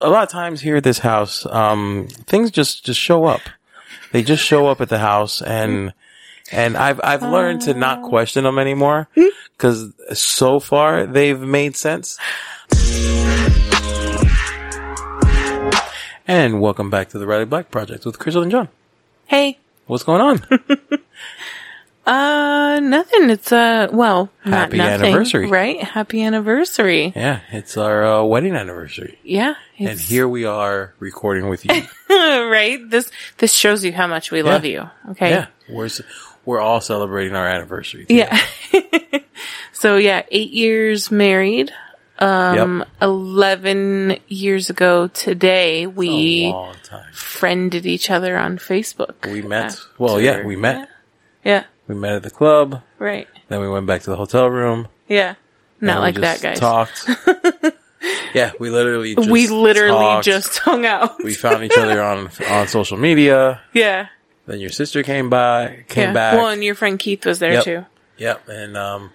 a lot of times here at this house, um, things just, just show up. They just show up at the house and, and I've, I've learned to not question them anymore because so far they've made sense. And welcome back to the Riley Black Project with Crystal and John. Hey. What's going on? Uh, nothing. It's, uh, well, Happy not nothing, anniversary. Right? Happy anniversary. yeah, it's our uh, wedding anniversary. Yeah. And here we are recording with you. right? This, this shows you how much we love you. Okay. yeah, we're, we're all celebrating our anniversary. today. Yeah. so yeah, eight years married. Um, Yep. 11 years ago today, we friended each other on Facebook. We met. Well, yeah, we met. Yeah. We met at the club. Right. Then we went back to the hotel room. Yeah. Not like that, guys. Talked. yeah, we literally. Just we literally talked. just hung out. We found each other on on social media. yeah. Then your sister came by, came yeah. back. Well, and your friend Keith was there Yep. too. Yep, and um,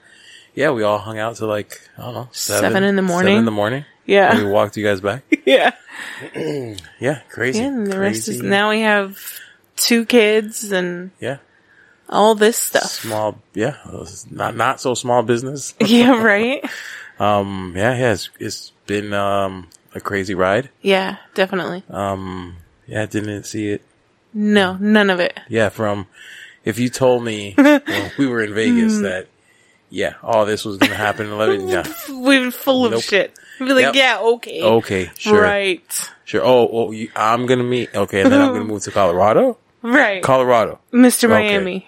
yeah, we all hung out till like I don't know seven, Seven in the morning? Seven in the morning. Yeah. And we walked you guys back. Yeah. Yeah, crazy. Yeah, and the rest is Crazy. now we have two kids and Yeah, all this stuff. small. Yeah, not not so small business. yeah, right? Um, yeah, yeah, it's, it's been um a crazy ride. Yeah, definitely. Um, yeah, didn't see it. No, none of it. Yeah, from if you told me when we were in Hmm. Vegas that yeah, all this was gonna happen. in Eleven, yeah, We're full of shit. We'd be like, Yep. yeah, okay. okay, sure, Right. sure. Oh, oh you, I'm gonna meet. Okay, and then I'm gonna move to Colorado. Right. Colorado. Mr. Okay.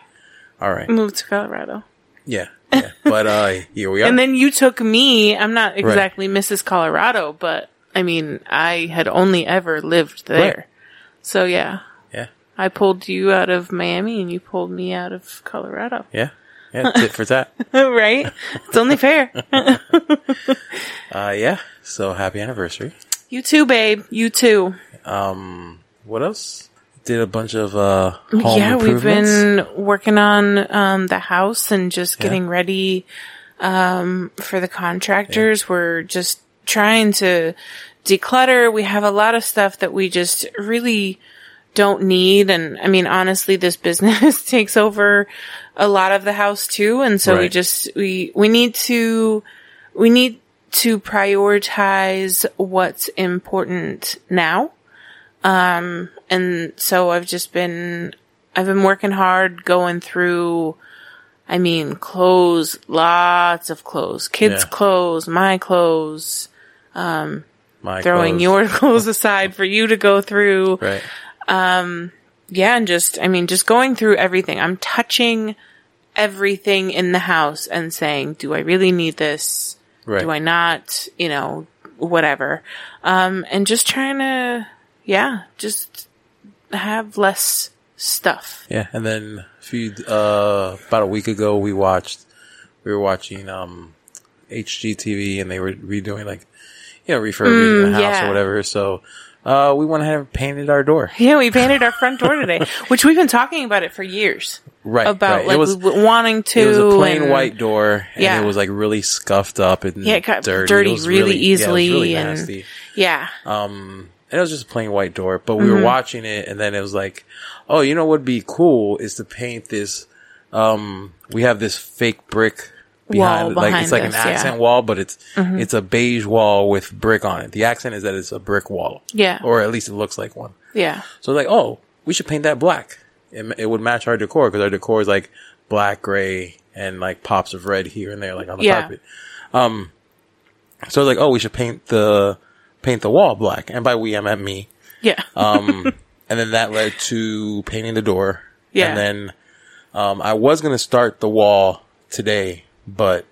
All right. moved to Colorado. Yeah, yeah. But uh, here we are. And then you took me, I'm not exactly Mrs. Colorado, but I mean, I had only ever lived there. Right. So yeah, yeah, I pulled you out of Miami and you pulled me out of Colorado. yeah, yeah. Tit for tat. right? It's only fair. Uh, yeah. So happy anniversary. you too, babe. You too. Um, what else? Did a bunch of uh home yeah, we've been working on um, the house and just getting ready um, for the contractors. We're just trying to declutter. We have a lot of stuff that we just really don't need. And I mean, honestly, this business takes over a lot of the house too. And so we just, we, we need to, we need to prioritize what's important now. Um, and so I've just been, I've been working hard going through, I mean, clothes, lots of clothes, kids' Yeah. clothes, my clothes, My throwing clothes. your clothes aside for you to go through. right. Yeah. And just, I mean, just going through everything. I'm touching everything in the house and saying, do I really need this? Right. Do I not? You know, whatever. Um, and just trying to, yeah, just have less stuff. Yeah, and then a few uh about a week ago we watched we were watching um HGTV and they were redoing like you know refurbishing the house yeah. or whatever. So uh we went ahead and painted our door. Yeah, we painted our front door today, which we've been talking about it for years. Right. About right. like it was w- wanting to. it was a plain and- white door and Yeah. it was like really scuffed up and Yeah, it got dirty, dirty really yeah, it was easily really and- nasty. Yeah. Um, it was just a plain white door, but Mm-hmm. we were watching it and then it was like, oh, you know what would be cool is to paint this, um, we have this fake brick behind, Wall like, behind it's like us, an yeah. Mm-hmm. accent wall, but it's, it's a beige wall with brick on it. The accent is that it's a brick wall. Yeah. Or at least it looks like one. Yeah. So like, oh, we should paint that black. It, it would match our decor because our decor is like black, gray, and like pops of red here and there, like on the Yeah. carpet. Um, so like, oh, we should paint the paint the wall black, and by we I meant me. Yeah. Um, and then that led to painting the door. Yeah. And then um, I was gonna start the wall today, but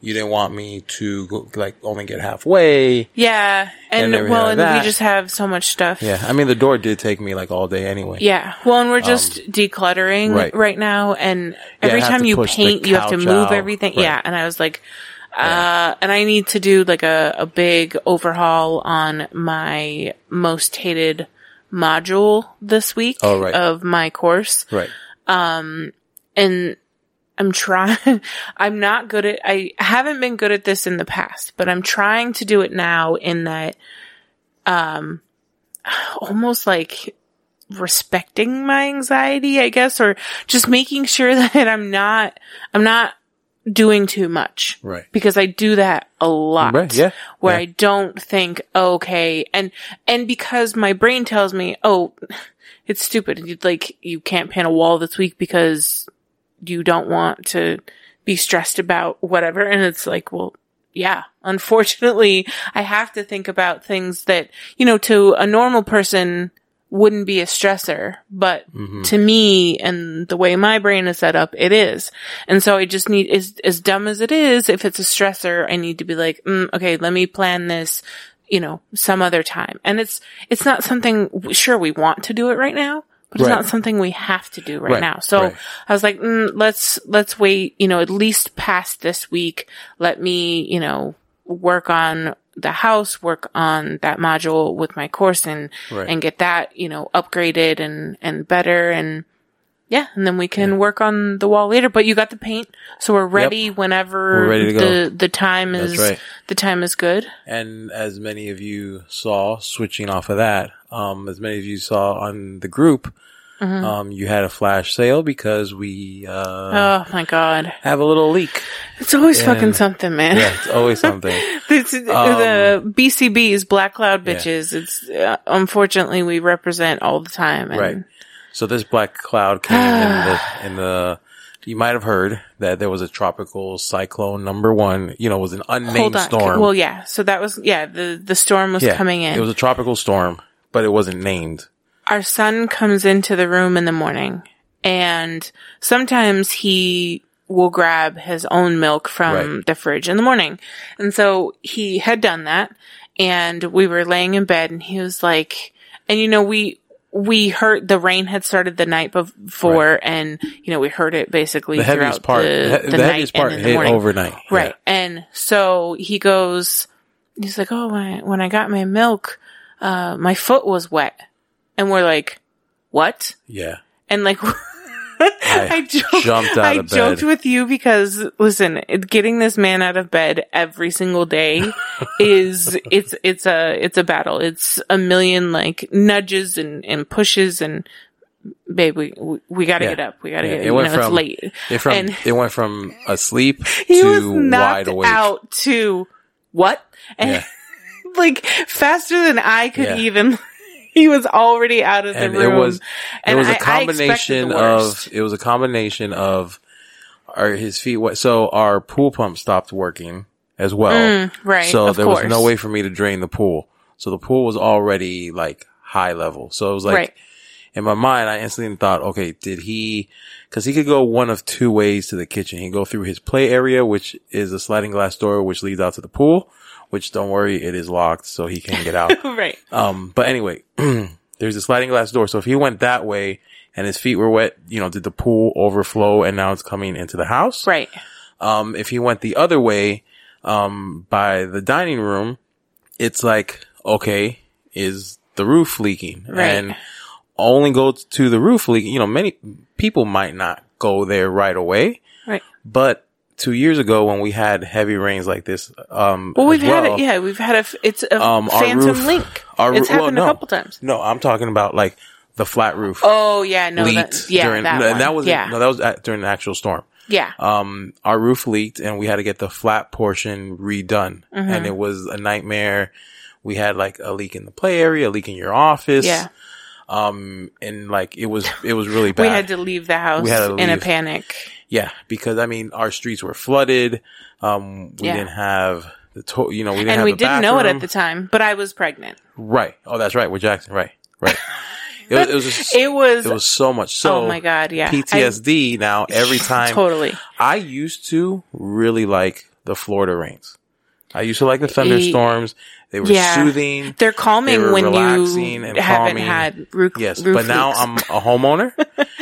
you didn't want me to go, like only get halfway. yeah. And, and well, like and that. we just have so much stuff. Yeah, I mean the door did take me like all day anyway. Yeah. Well, and we're just decluttering right. right. now. And every have time you paint, you have to move out. everything. Right. Yeah. And I was like, uh, and I need to do like a, a big overhaul on my most hated module this week Oh, right. of my course. Right. Um, and I'm trying, I'm not good at, I haven't been good at this in the past, but I'm trying to do it now in that um, almost like respecting my anxiety, I guess, or just making sure that I'm not, I'm not doing too much. Right. Because I do that a lot. Right, yeah, Where yeah. I don't think, oh, okay, and, and because my brain tells me, oh, it's stupid. You'd like, you can't paint a wall this week because you don't want to be stressed about whatever. And it's like, well, yeah, unfortunately, I have to think about things that, you know, to a normal person wouldn't be a stressor, but to me and the way my brain is set up, it is. And so I just need, as, as dumb as it is, if it's a stressor, I need to be like, mm, okay, let me plan this, you know, some other time. And it's, it's not something, sure, we want to do it right now, but it's Right. not something we have to do right, Right, now. So right. I was like, mm, let's, let's wait, you know, at least past this week. Let me, you know, work on the house, work on that module with my course and, Right. and get that, you know, upgraded and, and better. And yeah, and then we can work on the wall later, but you got the paint. So we're ready whenever We're ready the, the time is, right. the time is good. And as many of you saw, switching off of that, um, as many of you saw on the group, Mm-hmm. um, you had a flash sale because we, uh, Oh my God. have a little leak. It's always Yeah. fucking something, man. Yeah, it's always something. It's, the BCBs, Black Cloud bitches. It's uh, unfortunately we represent all the time. And Right. So this black cloud came in the, in the, you might have heard that there was a tropical cyclone number one, you know, it was an unnamed storm. Well, yeah. So that was yeah. The the storm was yeah, coming in. It was a tropical storm, but it wasn't named. Our son comes into the room in the morning, and sometimes he will grab his own milk from Right. the fridge in the morning. And so he had done that, and we were laying in bed, and he was like, and you know we. We heard the rain had started the night before, and you know we heard it basically The heaviest throughout part, the, the, the, night part and in the morning. overnight. Right. And so he goes, he's like, Oh, when I, when I got my milk, uh, my foot was wet. And we're like, what? Yeah. And like, I, joked, jumped out I of bed. joked with you because listen, getting this man out of bed every single day is, it's, it's a, it's a battle. It's a million like nudges and, and pushes and babe, we, we, we gotta Yeah. get up. We gotta Yeah, get, it you know, went it's from- late. It from And- it went from asleep he was to wide awake. out to what? And Yeah. like faster than I could even. He was already out of the and room. it was and it was I- a combination of it was a combination of our his feet wet. So our pool pump stopped working as well. Mm, right, So there was no way for me to drain the pool. So the pool was already like high level. So it was like Right. in my mind, I instantly thought, okay, did he? Because he could go one of two ways to the kitchen. He go through his play area, which is a sliding glass door, which leads out to the pool. Which don't worry, it is locked, so he can't get out. right. Um, but anyway, there's a sliding glass door. So if he went that way and his feet were wet, you know, did the pool overflow and now it's coming into the house? Right. Um, if he went the other way, um, by the dining room, it's like, okay, is the roof leaking? Right. And only go to the roof leak. You know, many people might not go there right away, Right. but two years ago when we had heavy rains like this, um, Well, we've as had it. Yeah, we've had a. It's a Um, phantom roof- link. our it's roo- well, happened no. a couple times. No, I'm talking about like the flat roof. Oh yeah, no, that, yeah, during, that, one. that was yeah, no, that was at, during the actual storm. yeah. Um, our roof leaked and we had to get the flat portion redone, Mm-hmm. and it was a nightmare. We had like a leak in the play area, a leak in your office. Yeah. Um, and like it was, it was really bad. we had to leave the house We had to in a panic. Yeah, because I mean, our streets were flooded. Um, we Yeah. didn't have the to- you know, we didn't And we didn't know it at the time, but I was pregnant. right. Oh, that's right. With Jackson. Right. Right. It was, it was just, It was. it was so much. So oh my god! Yeah. I- PTSD now every time. totally. I used to really like the Florida rains. I used to like the thunderstorms. They were Yeah. soothing. They're calming were when you and haven't calming. had roof. Yes, roof but now. I'm a homeowner,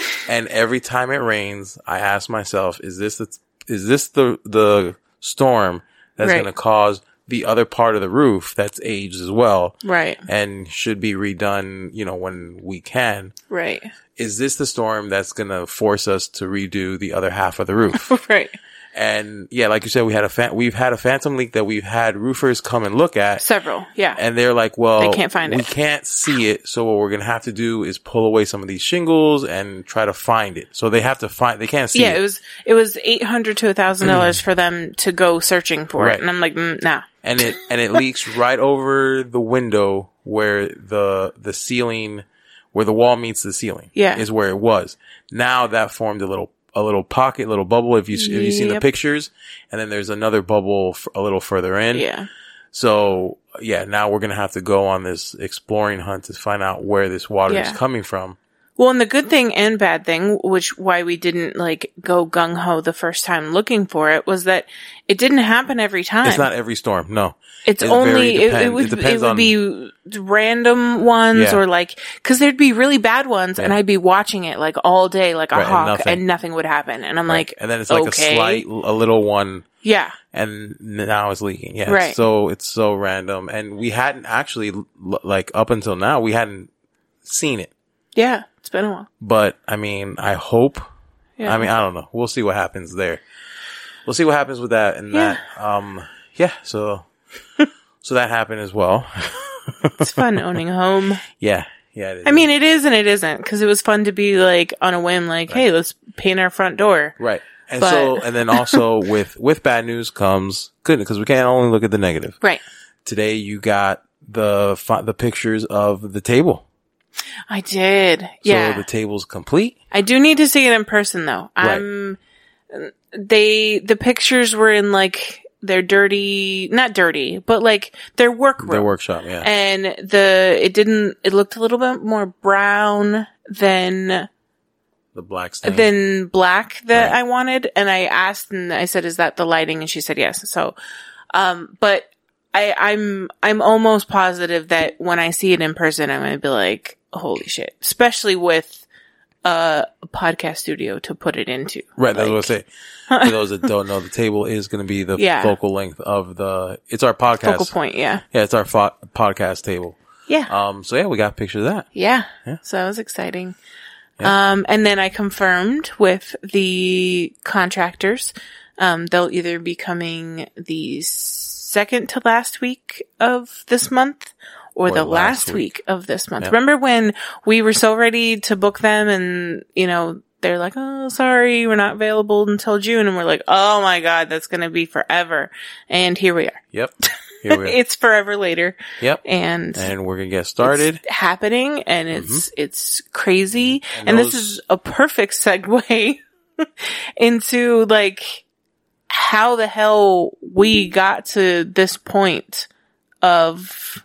and every time it rains, I ask myself, "Is this the, is this the the storm that's Right. going to cause the other part of the roof that's aged as well right, and should be redone? You know, when we can." right, Is this the storm that's going to force us to redo the other half of the roof? right. And yeah, like you said, we had a fa- we've had a phantom leak that we've had roofers come and look at, Several. Yeah. and they're like, "Well, They can't find we it. can't see it. So what we're gonna have to do is pull away some of these shingles and try to find it. So they have to find. They can't see yeah, it. it was it was eight hundred to a thousand dollars for them to go searching for Right. it, and I'm like, mm, nah. and it and it leaks right over the window where the the ceiling where the wall meets the ceiling Yeah. is where it was now that formed a little a little pocket little bubble if you if you seen the pictures? And then there's another bubble f- a little further in. Yeah, so yeah now we're gonna have to go on this exploring hunt to find out where this water Yeah. is coming from. Well, and the good thing and bad thing, which why we didn't like go gung ho the first time looking for it, was that it didn't happen every time. it's not every storm no It's It only it, it would it it, would on- be random ones Yeah. or like because there'd be really bad ones and I'd be watching it like all day like a Right, and hawk nothing. and nothing would happen and I'm like and then it's like okay. a slight a little one yeah and now it's leaking. Yeah. Right. It's so it's so random. And we hadn't actually, like up until now, we hadn't seen it. yeah it's been a while But I mean, I hope, yeah I mean, I don't know. We'll see what happens there. We'll see what happens with that and Yeah. that. Um, yeah. So, so that happened as well. it's fun owning a home yeah. Yeah. it is. I mean it is and it isn't because it was fun to be like on a whim like hey let's paint our front door right. And but- so, and then also with, with bad news comes good because we can't only look at the negative. right Today you got the, the pictures of the table. I did yeah So the table's complete. I do need to see it in person though. Right. I'm they the pictures were in like their dirty not dirty, but like their workroom. Their workshop, yeah. and the it didn't it looked a little bit more brown than the black stain. than black that Right. I wanted and I asked and I said is that the lighting and she said yes. So um but I I'm I'm almost positive that when I see it in person I'm going to be like holy shit, especially with uh, a podcast studio to put it into. right, that's Like, what I say. For those that don't know, the table is going to be the Yeah. focal length of the. It's our podcast. Focal point, yeah. Yeah, it's our fo- podcast table. Yeah. Um. So yeah, we got a picture of that. Yeah. Yeah. So that was exciting. Um, and then I confirmed with the contractors, um, they'll either be coming the second to last week of this month or, Or the last last week. week. of this month. Remember when we were so ready to book them and, you know, they're like, oh, sorry, we're not available until June. And we're like, oh my God, that's going to be forever. And here we are. Yep. Here we are. it's forever later. yep. And And we're gonna get started. happening and mm-hmm. it's it's crazy mm-hmm. And and, this is a perfect segue into like how the hell we got to this point of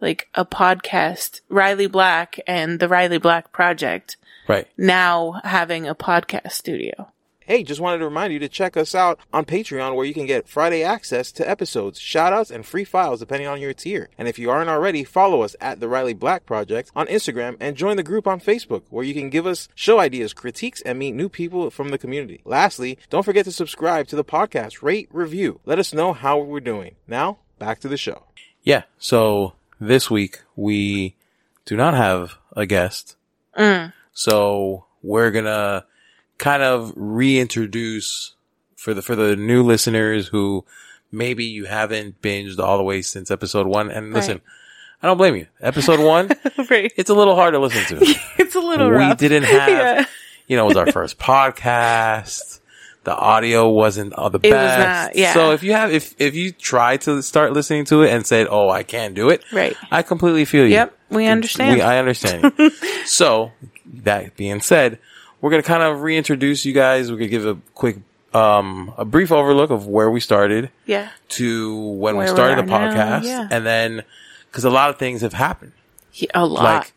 like a podcast Riley Black and the Riley Black project Right. now having a podcast studio Hey, just wanted to remind you to check us out on Patreon where you can get Friday access to episodes, shoutouts, and free files depending on your tier. And if you aren't already, follow us at the Riley Black Project on Instagram and join the group on Facebook where you can give us show ideas, critiques, and meet new people from the community. Lastly, don't forget to subscribe to the podcast, rate, review. Let us know how we're doing. Now, back to the show. Yeah. So this week we do not have a guest. Mm. So we're gonna kind of reintroduce for the for the new listeners who maybe you haven't binged all the way since episode one. And listen, Right. I don't blame you. Episode one, right it's a little hard to listen to. it's a little we rough didn't have, Yeah. you know, it was our first podcast. The audio wasn't all the It best. not, yeah. So if you have, if, if you try to start listening to it and said, Oh, I can't do it. Right. I completely feel you. Yep, we understand. We, I understand. so that being said, we're going to kind of reintroduce you guys. We're going to give a quick, um, a brief overlook of where we started yeah to when Where we started the now, podcast. yeah. And then, cause a lot of things have happened. Yeah, a lot Like,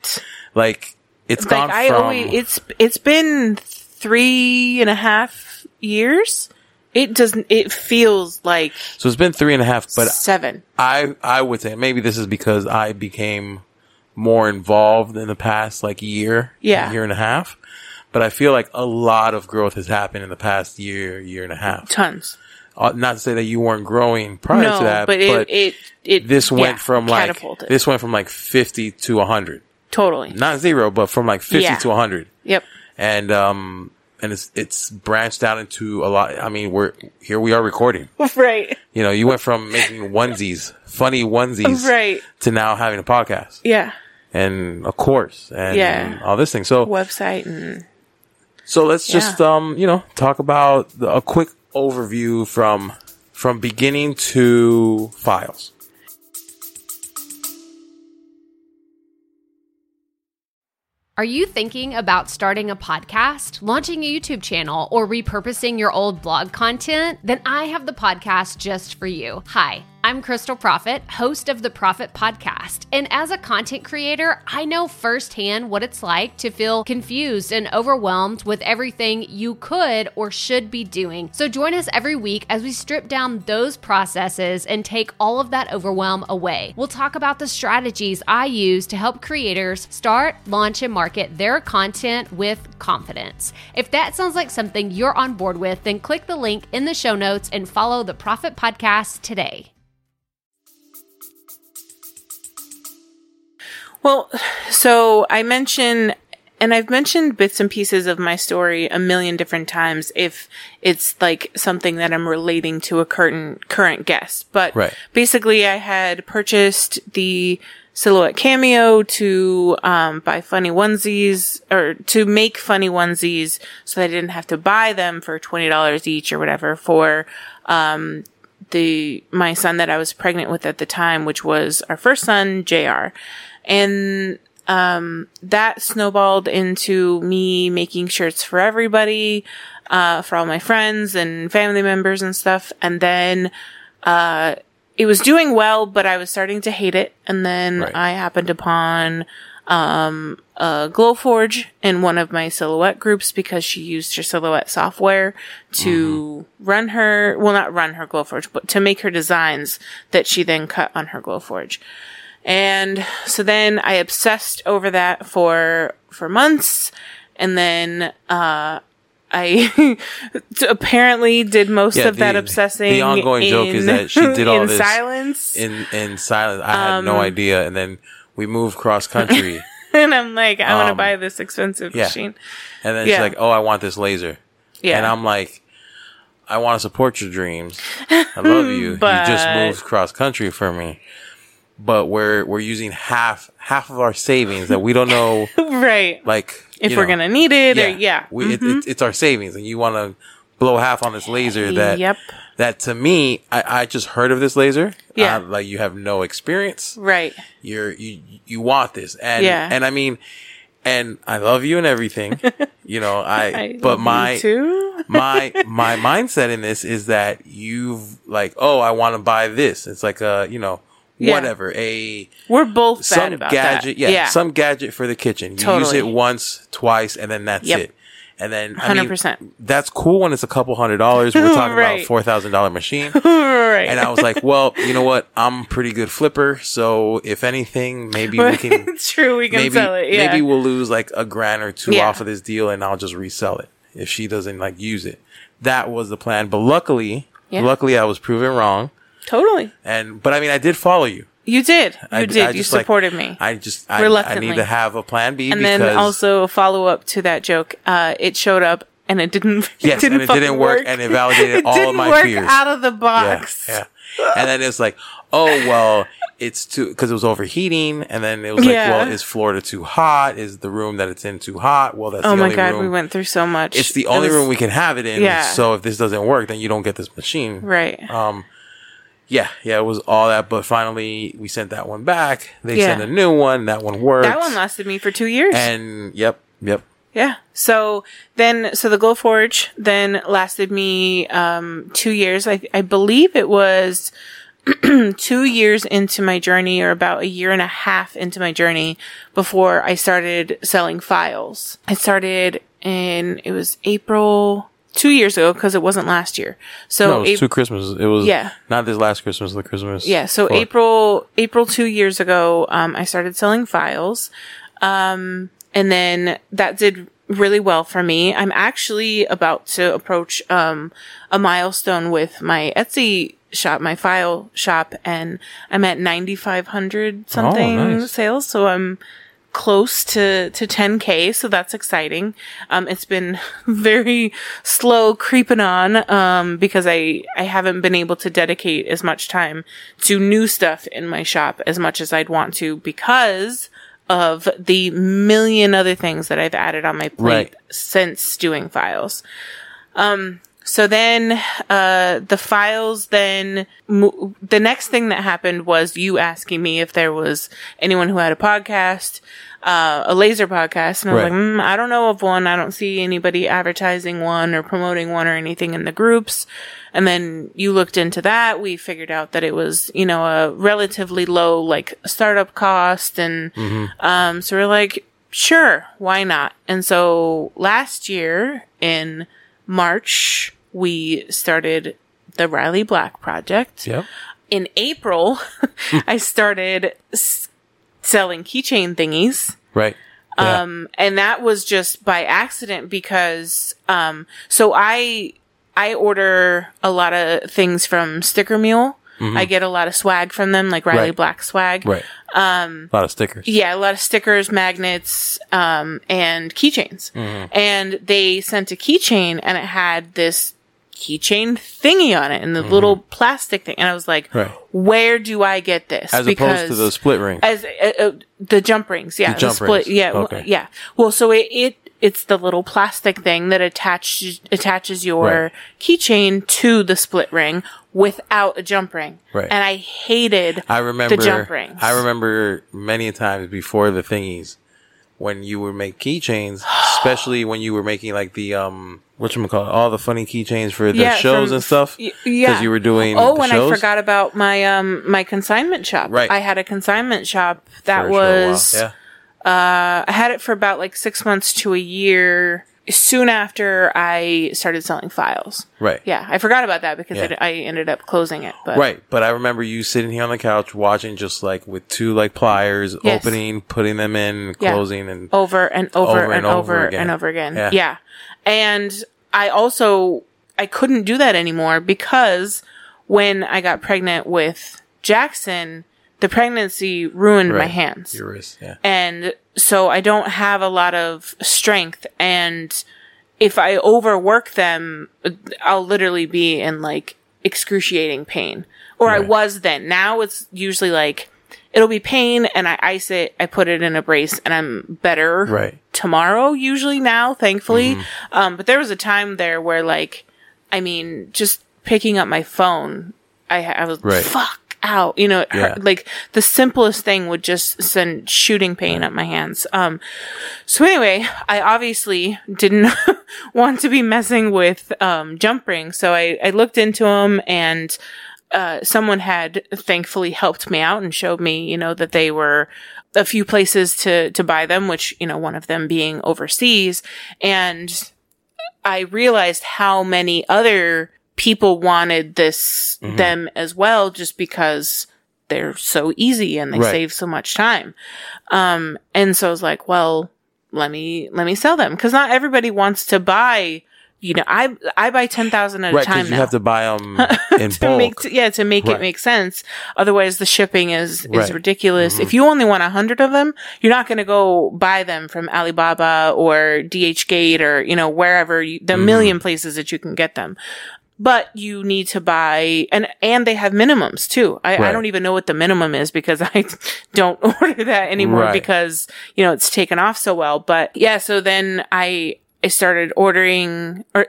like it's gone I from, always it's it's been three and a half years. It doesn't. It feels like so it's been three and a half, but seven. I I would say maybe this is because I became more involved in the past like year, Yeah. year and a half. But I feel like a lot of growth has happened in the past year, year and a half. Tons. Uh, not to say that you weren't growing prior no, to that, but it it it this went yeah, from like catapulted. this went from like fifty to hundred, totally. not zero, but from like fifty Yeah. to hundred, Yep. and um and it's it's branched out into a lot. I mean, we're here. We are recording. right. You know, you went from making onesies, funny onesies, Right. to now having a podcast Yeah. and a course and Yeah. all this thing. So Website and so let's just um you know talk about the, a quick overview from from beginning to files. Are you thinking about starting a podcast, launching a YouTube channel, or repurposing your old blog content? Then I have the podcast just for you. Hi. I'm Crystal Profit, host of the Profit Podcast. And as a content creator, I know firsthand what it's like to feel confused and overwhelmed with everything you could or should be doing. So join us every week as we strip down those processes and take all of that overwhelm away. We'll talk about the strategies I use to help creators start, launch, and market their content with confidence. If that sounds like something you're on board with, then click the link in the show notes and follow the Profit Podcast today. Well, so I mentioned, and I've mentioned bits and pieces of my story a million different times if it's like something that I'm relating to a current, current guest. But Right. basically I had purchased the silhouette cameo to, um, buy funny onesies or to make funny onesies so that I didn't have to buy them for $20 each or whatever for, um, the my son that I was pregnant with at the time, which was our first son, JR. And um that snowballed into me making shirts for everybody, uh for all my friends and family members and stuff. And then uh it was doing well, but I was starting to hate it. And then Right. I happened upon um uh Glowforge in one of my silhouette groups because she used her silhouette software to run her well not run her Glowforge, but to make her designs that she then cut on her Glowforge. And so then I obsessed over that for for months and then uh I apparently did most Yeah, of that obsessing. the ongoing joke is in- that she did all in this silence. in in silence. I had Um, no idea, and then we moved cross country, and I'm like, I want to Um, buy this expensive yeah. machine. and then Yeah. she's like, "Oh, I want this laser," Yeah. and I'm like, "I want to support your dreams. I love you. you just But- moved cross country for me." But we're we're using half half of our savings that we don't know, right. like If we're know, gonna need it, or yeah. we, it, it, it's our savings, and you want to blow half on this laser that Yep. that to me, I, I just heard of this laser. Yeah. Uh, like you have no experience. right. You're you you want this, and Yeah. and I mean, and I love you and everything. you know, I, I but my my my mindset in this is that you've like, oh, I want to buy this. It's like a you know Yeah. whatever a We're both bad some about gadget, that. yeah, some gadget for the kitchen. You use it once, twice, and then that's Yep. it. And then I 100%. that's cool when it's a couple hundred dollars. We're talking about Right. a four thousand dollar machine. right. And I was like, well, you know what? I'm pretty good flipper. So if anything, maybe we can, it's true. We can maybe, sell it. Yeah. maybe we'll lose like a grand or two Yeah. off of this deal and I'll just resell it if she doesn't like use it. That was the plan. But luckily, Yeah. luckily I was proven wrong. Totally. And, but I mean, I did follow you. You did. You I, did. I you just, like, supported me. I just, I, I need to have a plan B and then also a follow up to that joke. Uh, it showed up and it didn't. Yes, it didn't and it didn't fucking work, and it validated It all of my work fears. out of the box. yeah. And then it's like, oh well, it's too because it was overheating, and then it was like, Yeah. well, is Florida too hot? Is the room that it's in too hot? Well, that's Oh my god, room. we went through so much. it's the only was- room we can have it in. Yeah. So if this doesn't work, then you don't get this machine. Right. Um. Yeah, yeah, it was all that, but finally we sent that one back. They Yeah. sent a new one. That one worked. that one lasted me for two years. And yep, yep. Yeah. So then, so the Glowforge then lasted me um, two years. I, I believe it was two years into my journey, or about a year and a half into my journey, before I started selling files. I started in it was April two years ago because it wasn't last year. So No, it was Ap- two Christmases. It was Yeah. not this last Christmas. The Christmas. yeah, so before. April April two years ago, um, I started selling files, um, and then that did really well for me. I'm actually about to approach um, a milestone with my Etsy shop, my file shop, and I'm at ninety five hundred something Oh, nice. sales. So I'm close to, to 10k, so that's exciting. Um, it's been very slow creeping on, um, because I, I haven't been able to dedicate as much time to new stuff in my shop as much as I'd want to because of the million other things that I've added on my plate Right. since doing files. Um, so then, uh, the files then, mo- the next thing that happened was you asking me if there was anyone who had a podcast, uh, a laser podcast. And I was Right. like, mm, I don't know of one. I don't see anybody advertising one or promoting one or anything in the groups. And then you looked into that. We figured out that it was, you know, a relatively low, like, startup cost. And, um, so we're like, sure, why not? And so last year in March, we started the Riley Black Project. Yep. In April, I started s- selling keychain thingies. Right. Yeah. Um, and that was just by accident because, um, so I, I order a lot of things from Sticker Mule. I get a lot of swag from them, like Riley Mm-hmm. Right. Black swag. right. Um, a lot of stickers. Yeah, a lot of stickers, magnets, um, and keychains. Mm-hmm. And they sent a keychain and it had this keychain thingy on it and the little plastic thing. And I was like, Mm-hmm. Right. where do I get this? As opposed to the split ring. as uh, uh, the jump rings, yeah, The jump split, rings. yeah, Okay. yeah. Well, so it, it it's the little plastic thing that attaches attaches your Right. keychain to the split ring without a jump ring. Right. And I hated I remember. the jump rings. I remember many times before the thingies when you would make keychains, especially when you were making like the um what you call all the funny keychains for the Yeah, shows from- and stuff. Y- yeah, you were doing. Oh, and shows. I forgot about my um my consignment shop. Right. I had a consignment shop that For a short while. was yeah. I had it for about like six months to a year. Soon after I started selling files. Right. Yeah, I forgot about that because Yeah. I, I ended up closing it. But Right, but I remember you sitting here on the couch watching, just like with two like pliers, Yes. opening, putting them in, Yeah. closing, and over and over, Over and, and over, over and over again. Yeah. Yeah. And I also I couldn't do that anymore because when I got pregnant with Jackson, the pregnancy ruined my hands. your wrist. Yeah, and so I don't have a lot of strength and if I overwork them I'll literally be in like excruciating pain or I was then now it's usually like it'll be pain and I ice it I put it in a brace and I'm better Right. tomorrow usually now thankfully Mm-hmm. um but there was a time there where like I mean just picking up my phone I, I was Right. fuck out you know it hurt, like the simplest thing would just send shooting pain up my hands. Um so anyway i obviously didn't want to be messing with um jump rings. So i i looked into them and uh someone had thankfully helped me out and showed me you know that they were a few places to to buy them which you know one of them being overseas. And I realized how many other people wanted this them as well just because they're so easy and they Right. save so much time. Um and so I was like, well, let me let me sell them cuz not everybody wants to buy you know, I I buy 10,000 at right. a time you now have to buy them in to bulk. make yeah to make Right. it make sense otherwise the shipping is is Right. Mm-hmm. ridiculous if you only want a hundred of them you're not going to go buy them from alibaba or dhgate or you know wherever you, the Mm-hmm. million places that you can get them but you need to buy and and they have minimums too I, I don't even know what the minimum is because i don't order that anymore Right. because you know it's taken off so well but yeah so then i I started ordering or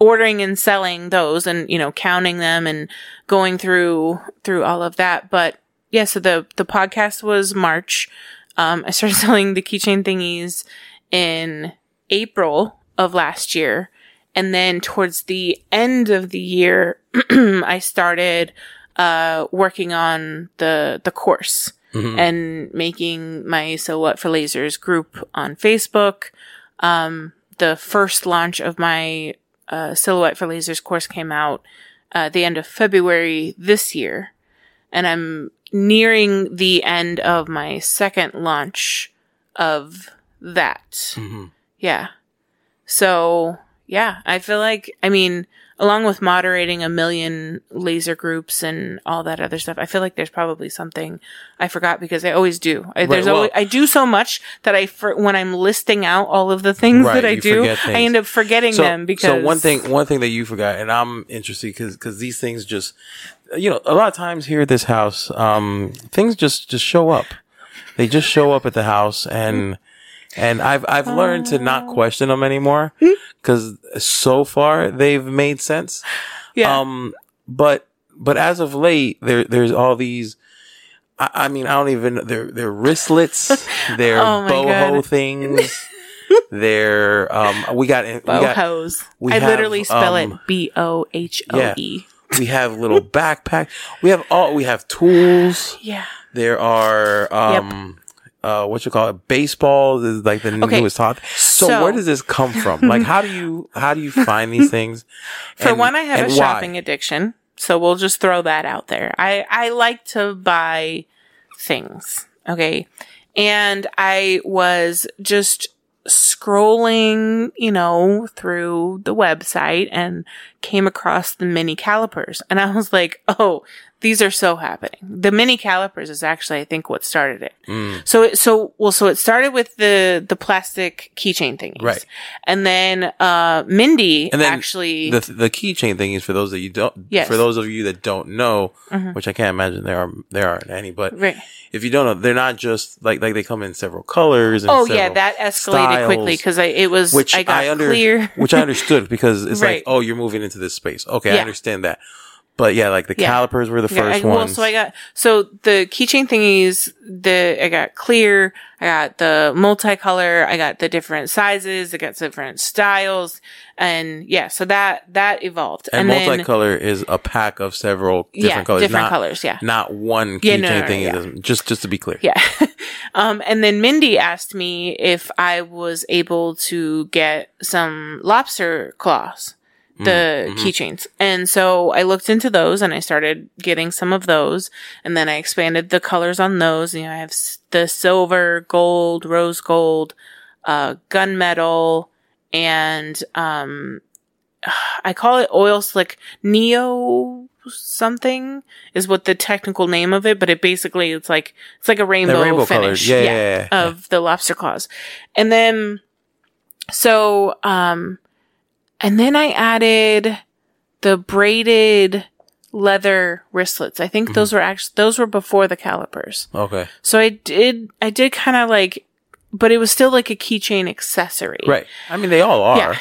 ordering and selling those and, you know, counting them and going through, through all of that. But yeah, so the, the podcast was March. Um, I started selling the keychain thingies in April of last year. And then towards the end of the year, I started, uh, working on the, the course and making my Silhouette for Lasers group on Facebook the first launch of my uh, Silhouette for Lasers course came out uh, the end of February this year. And I'm nearing the end of my second launch of that. Yeah. So, yeah, I feel like, I mean, along with moderating a million laser groups and all that other stuff. I feel like there's probably something I forgot because I always do. I, there's well- always, I do so much that I, for, when I'm listing out all of the things Right, that I do, I end up forgetting so, them because so one thing one thing that you forgot and i'm interested because, because these things just you know a lot of times here at this house um things just just show up they just show up at the house and and i've i've learned to not question them anymore because so far they've made sense yeah. um but but as of late there there's all these I, I mean, I don't even. They're they're wristlets. They're Oh boho God. things. They're um. We got we got Bohos. we I have, literally spell um, it B O H O E. we have little backpack. We have all. We have tools. Yeah. There are um. Uh, what you call it? Baseball is like the Okay, newest hot. So, so- where does this come from? Like, how do you how do you find these things? For And- one, I have a and why? shopping addiction, so we'll just throw that out there. I I like to buy things, okay, and I was just scrolling, you know, through the website and came across the mini calipers, and I was like, oh. These are so happening. The mini calipers is actually, I think, what started it. Mm. So, it, so, well, so it started with the, the plastic keychain thingies. Right. And then, uh, Mindy And then actually. the the keychain thing is for those that you don't. Yes. For those of you that don't know, Mhm. which I can't imagine there are there aren't any, but Right. if you don't know, they're not just like like they come in several colors. And Oh yeah, that escalated quickly because I it was which I got under, clear. which I understood because it's Right. like, oh, you're moving into this space. Okay, I understand that. But yeah, like the Yeah. calipers were the Yeah, first I, well, so I got so the keychain thingies. The I got clear. I got the multicolor. I got the different sizes. I got different styles, and yeah, so that that evolved. and, then multicolor is a pack of several different yeah, colors, different not, colors. Yeah, not one Yeah, keychain no, no, no, thing. yeah. Just just to be clear. Yeah. um, and then Mindy asked me if I was able to get some lobster claws, the Mm, mhm. keychains. And so I looked into those and I started getting some of those. And then I expanded the colors on those. You know, I have the silver, gold, rose gold, uh, gunmetal, and, um, I call it oil slick neo something is what the technical name of it, but it basically it's like it's like a rainbow, rainbow finish. Yeah, yeah, yeah, yeah. of the lobster claws. And then so um and then I added the braided leather wristlets. I think Mm-hmm. those were actually those were before the calipers. Okay. So I did I did kind of like but it was still like a keychain accessory. Right. I mean, they all are. Yeah.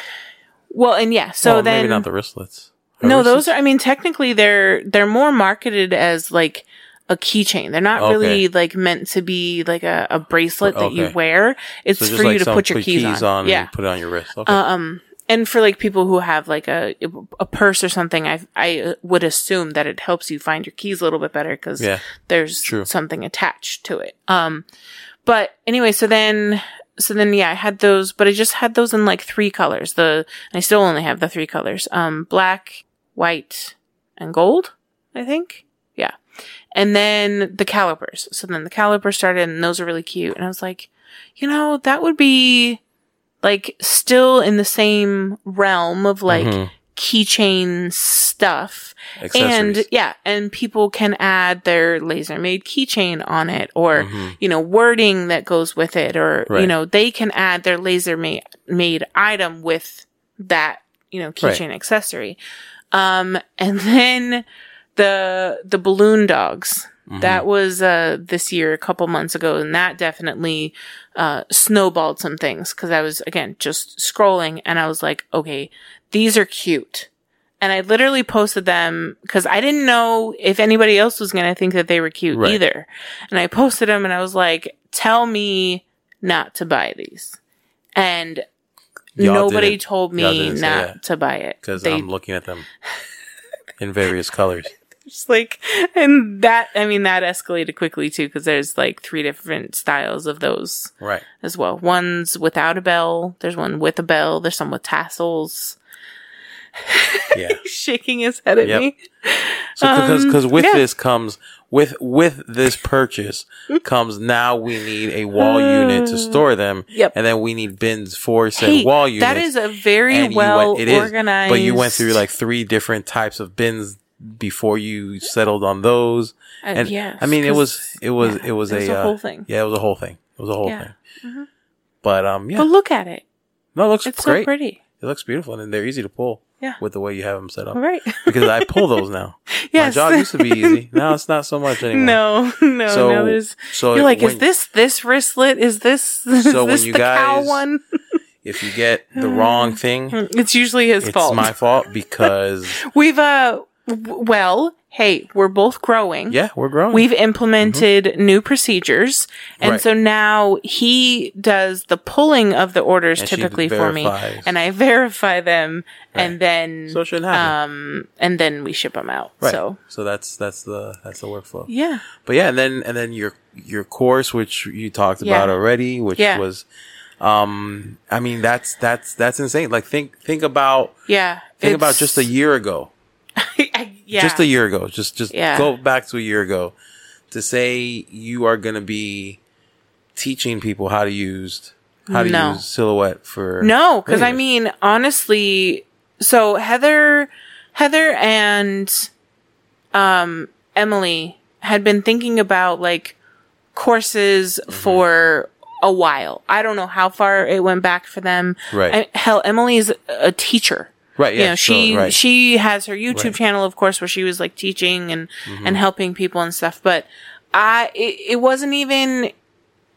Well, and yeah, so Well, then maybe not the wristlets. Are no, wristlets? those are. I mean, technically, they're they're more marketed as like a keychain. They're not Okay. really like meant to be like a, a bracelet that you wear. It's So for like you to put your keys, on. Yeah. and put it on your wrist. Okay. Um, and for like people who have like a a purse or something, I I would assume that it helps you find your keys a little bit better because Yeah. there's True. something attached to it. Um, but anyway, so then. So then, yeah, I had those, but I just had those in like three colors. The, I still only have the three colors. Um, black, white, and gold, I think. Yeah. And then the calipers. So then the calipers started and those are really cute. And I was like, you know, that would be like still in the same realm of like Mhm. keychain stuff. And yeah, and people can add their laser made keychain on it or, Mhm. you know, wording that goes with it or, you know, they can add their laser made, made item with that, you know, Right. keychain accessory. Um, and then the, the balloon dogs. Mm-hmm. That was, uh, this year, a couple months ago, and that definitely, uh, snowballed some things because I was, again, just scrolling and I was like, okay, these are cute. And I literally posted them because I didn't know if anybody else was going to think that they were cute Right. either. And I posted them and I was like, tell me not to buy these. And Y'all nobody told me not to buy it. because I'm looking at them in various colors. Just like, and that, I mean, that escalated quickly too because there's like three different styles of those Right. as well. One's without a bell. There's one with a bell. There's some with tassels. Yeah. Shaking his head at Yep. me. So because Um, because with yeah. this comes with with this purchase comes now we need a wall unit to store them. Yep. And then we need bins for said Hey, wall units. that is a very well went- it is, organized. But you went through like three different types of bins before you settled on those. Uh, And yes, I mean, it was it was yeah, it was it was a, a uh, whole thing. Yeah, it was a whole thing. It was a whole Yeah. thing. But um, yeah, But look at it. no, it looks It's great. so pretty. It looks beautiful, and they're easy to pull. Yeah. with the way you have them set up. Right. Because I pull those now. yes. My job used to be easy. Now it's not so much anymore. No, no, So- no. There's, so you're like, when- is this this wristlet? Is this is So when you the cow one? If you get the wrong thing, It's usually his it's fault. It's my fault because We've uh, well, hey, we're both growing. yeah, we're growing. We've implemented new procedures, and Right. so now he does the pulling of the orders And typically for me, and I verify them, and then so it um, and then we ship them out. right. So so that's that's the that's the workflow. yeah, But yeah, and then and then your your course, which you talked Yeah. about already, which Yeah. was, um, I mean that's that's that's insane. Like think think about yeah. think about just a year ago, yeah, just a year ago, just just Yeah. go back to a year ago to say you are going to be teaching people how to use how to No. use silhouette for No, because I mean, honestly, so Heather, Heather and um, Emily had been thinking about like courses Mm-hmm. for a while. I don't know how far it went back for them. Right. I, hell, Emily's a teacher. Right You yeah know, so- she right. she has her YouTube Right. Mm-hmm. channel, of course, where she was like teaching and and helping people and stuff. But I, it, it wasn't even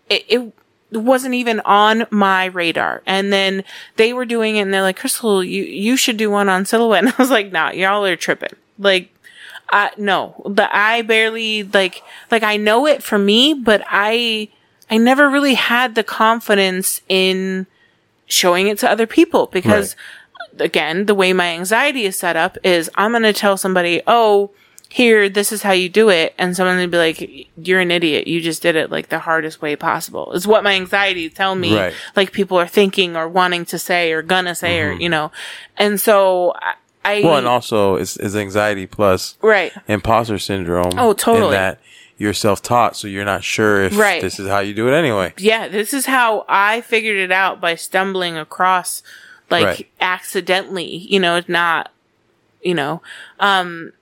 it, it wasn't even on my radar. And then they were doing it, and they're like, "Crystal, you you should do one on silhouette." And I was like, "Nah, y'all are tripping." Like, I no, the I barely like like I know it for me, but I I never really had the confidence in showing it to other people because again, the way my anxiety is set up is I'm going to tell somebody, "Oh, here, this is how you do it," and someone would be like, "You're an idiot. You just did it like the hardest way possible." Is what my anxiety tell me. Right. Like people are thinking or wanting to say or gonna say or mm-hmm. you know, and so I. Well, and also it's, it's anxiety plus right. imposter syndrome. Oh, totally. That you're self-taught, so you're not sure if Right. this is how you do it anyway. yeah, this is how I figured it out by stumbling across, like Right. accidentally. You know, not, you know, um,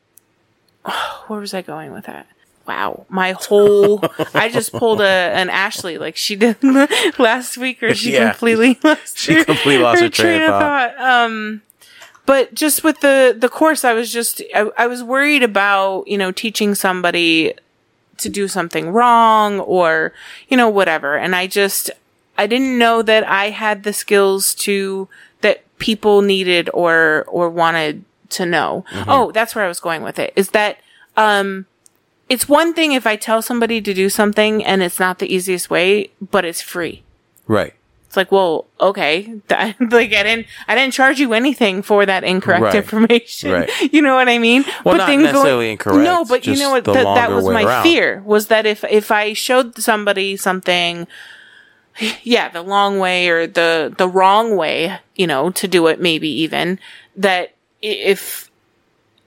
where was I going with that? Wow, my whole I just pulled a an Ashley like she did last week, or she Yeah. completely lost She her, completely lost her train of thought. Um, but just with the the course, I was just I, I was worried about you know teaching somebody to do something wrong or you know whatever and i just i didn't know that i had the skills to people needed or or wanted to know oh that's where i was going with it is that um it's one thing if i tell somebody to do something and it's not the easiest way but it's free Right. it's like well okay like i didn't i didn't charge you anything for that incorrect Right. information Right. you know what i mean Well, not necessarily incorrect, no but you know what that, that was my around. fear was that if if i showed somebody something yeah the long way or the the wrong way you know to do it maybe even that if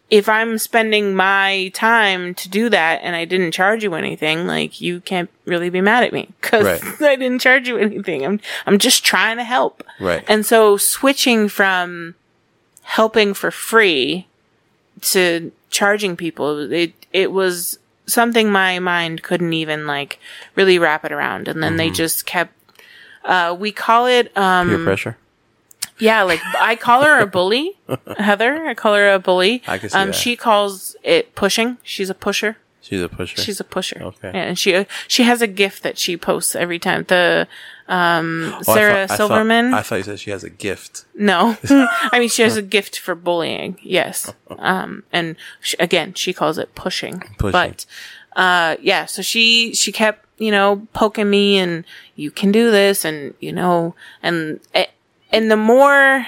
if i'm spending my time to do that and i didn't charge you anything like you can't really be mad at me because Right. i didn't charge you anything i'm i'm just trying to help Right. and so switching from helping for free to charging people, it it was something my mind couldn't even like really wrap it around. And then they Mm-hmm. just kept uh we call it um Peer pressure. yeah, like I call her a bully, Heather. I call her a bully. I can see um that. she calls it pushing. She's a pusher. She's a pusher. She's a pusher. Okay. Yeah, and she she has a gift that she posts every time. The um Oh, Sarah I thought- Silverman. I thought you said she has a gift. No, I mean she has a gift for bullying. Yes, um, and sh again she calls it pushing. Pushing. But uh, yeah, so she she kept you know poking me and you can do this and you know and eh, and the more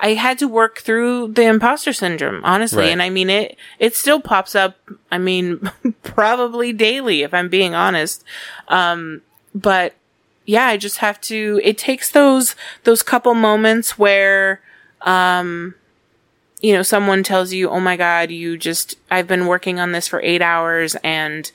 I had to work through the imposter syndrome, honestly. Right. And I mean, it, it still pops up. I mean, probably daily, if I'm being honest. Um, but yeah, I just have to, it takes those, those couple moments where, um, you know, someone tells you, "Oh my god, you just I've been working on this for 8 hours and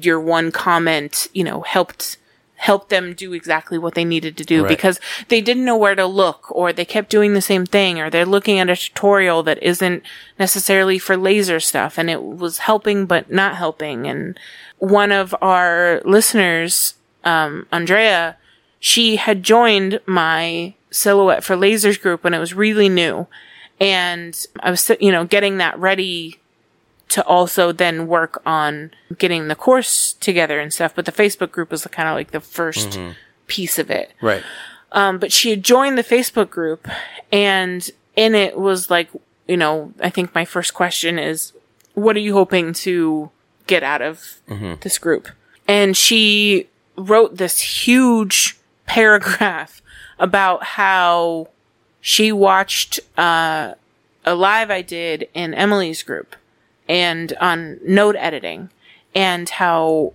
your one comment, you know, helped helped them do exactly what they needed to do Right. because they didn't know where to look or they kept doing the same thing or they're looking at a tutorial that isn't necessarily for laser stuff and it was helping but not helping and one of our listeners um Andrea she had joined my silhouette for lasers group when it was really new and I was you know getting that ready to also then work on getting the course together and stuff. But the Facebook group was kind of like the 1st piece of it. Right. Um, but she had joined the Facebook group and in it was like, you know, I think my first question is, what are you hoping to get out of this group? And she wrote this huge paragraph about how she watched, uh, a live I did in Emily's group and on node editing and how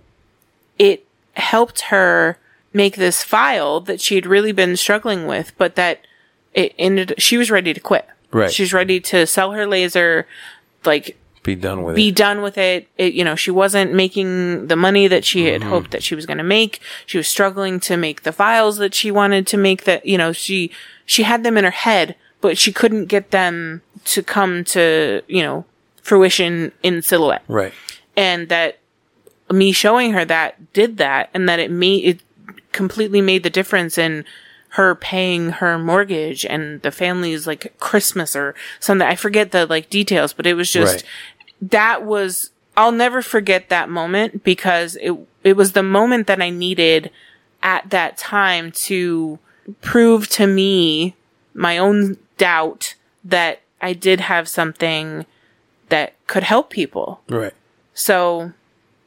it helped her make this file that she had really been struggling with, but that it ended, she was ready to quit. Right. She's ready to sell her laser, like Be done with be it. done with it. it. You know, she wasn't making the money that she had mm-hmm. hoped that she was going to make. She was struggling to make the files that she wanted to make that, you know, she, she had them in her head, but she couldn't get them to come to, you know, fruition in silhouette Right. and that me showing her that did that and that it made it completely made the difference in her paying her mortgage and the family's like Christmas or something. I forget the like details, but it was just Right. that was I'll never forget that moment because it it was the moment that I needed at that time to prove to me my own doubt that I did have something that could help people. Right. So,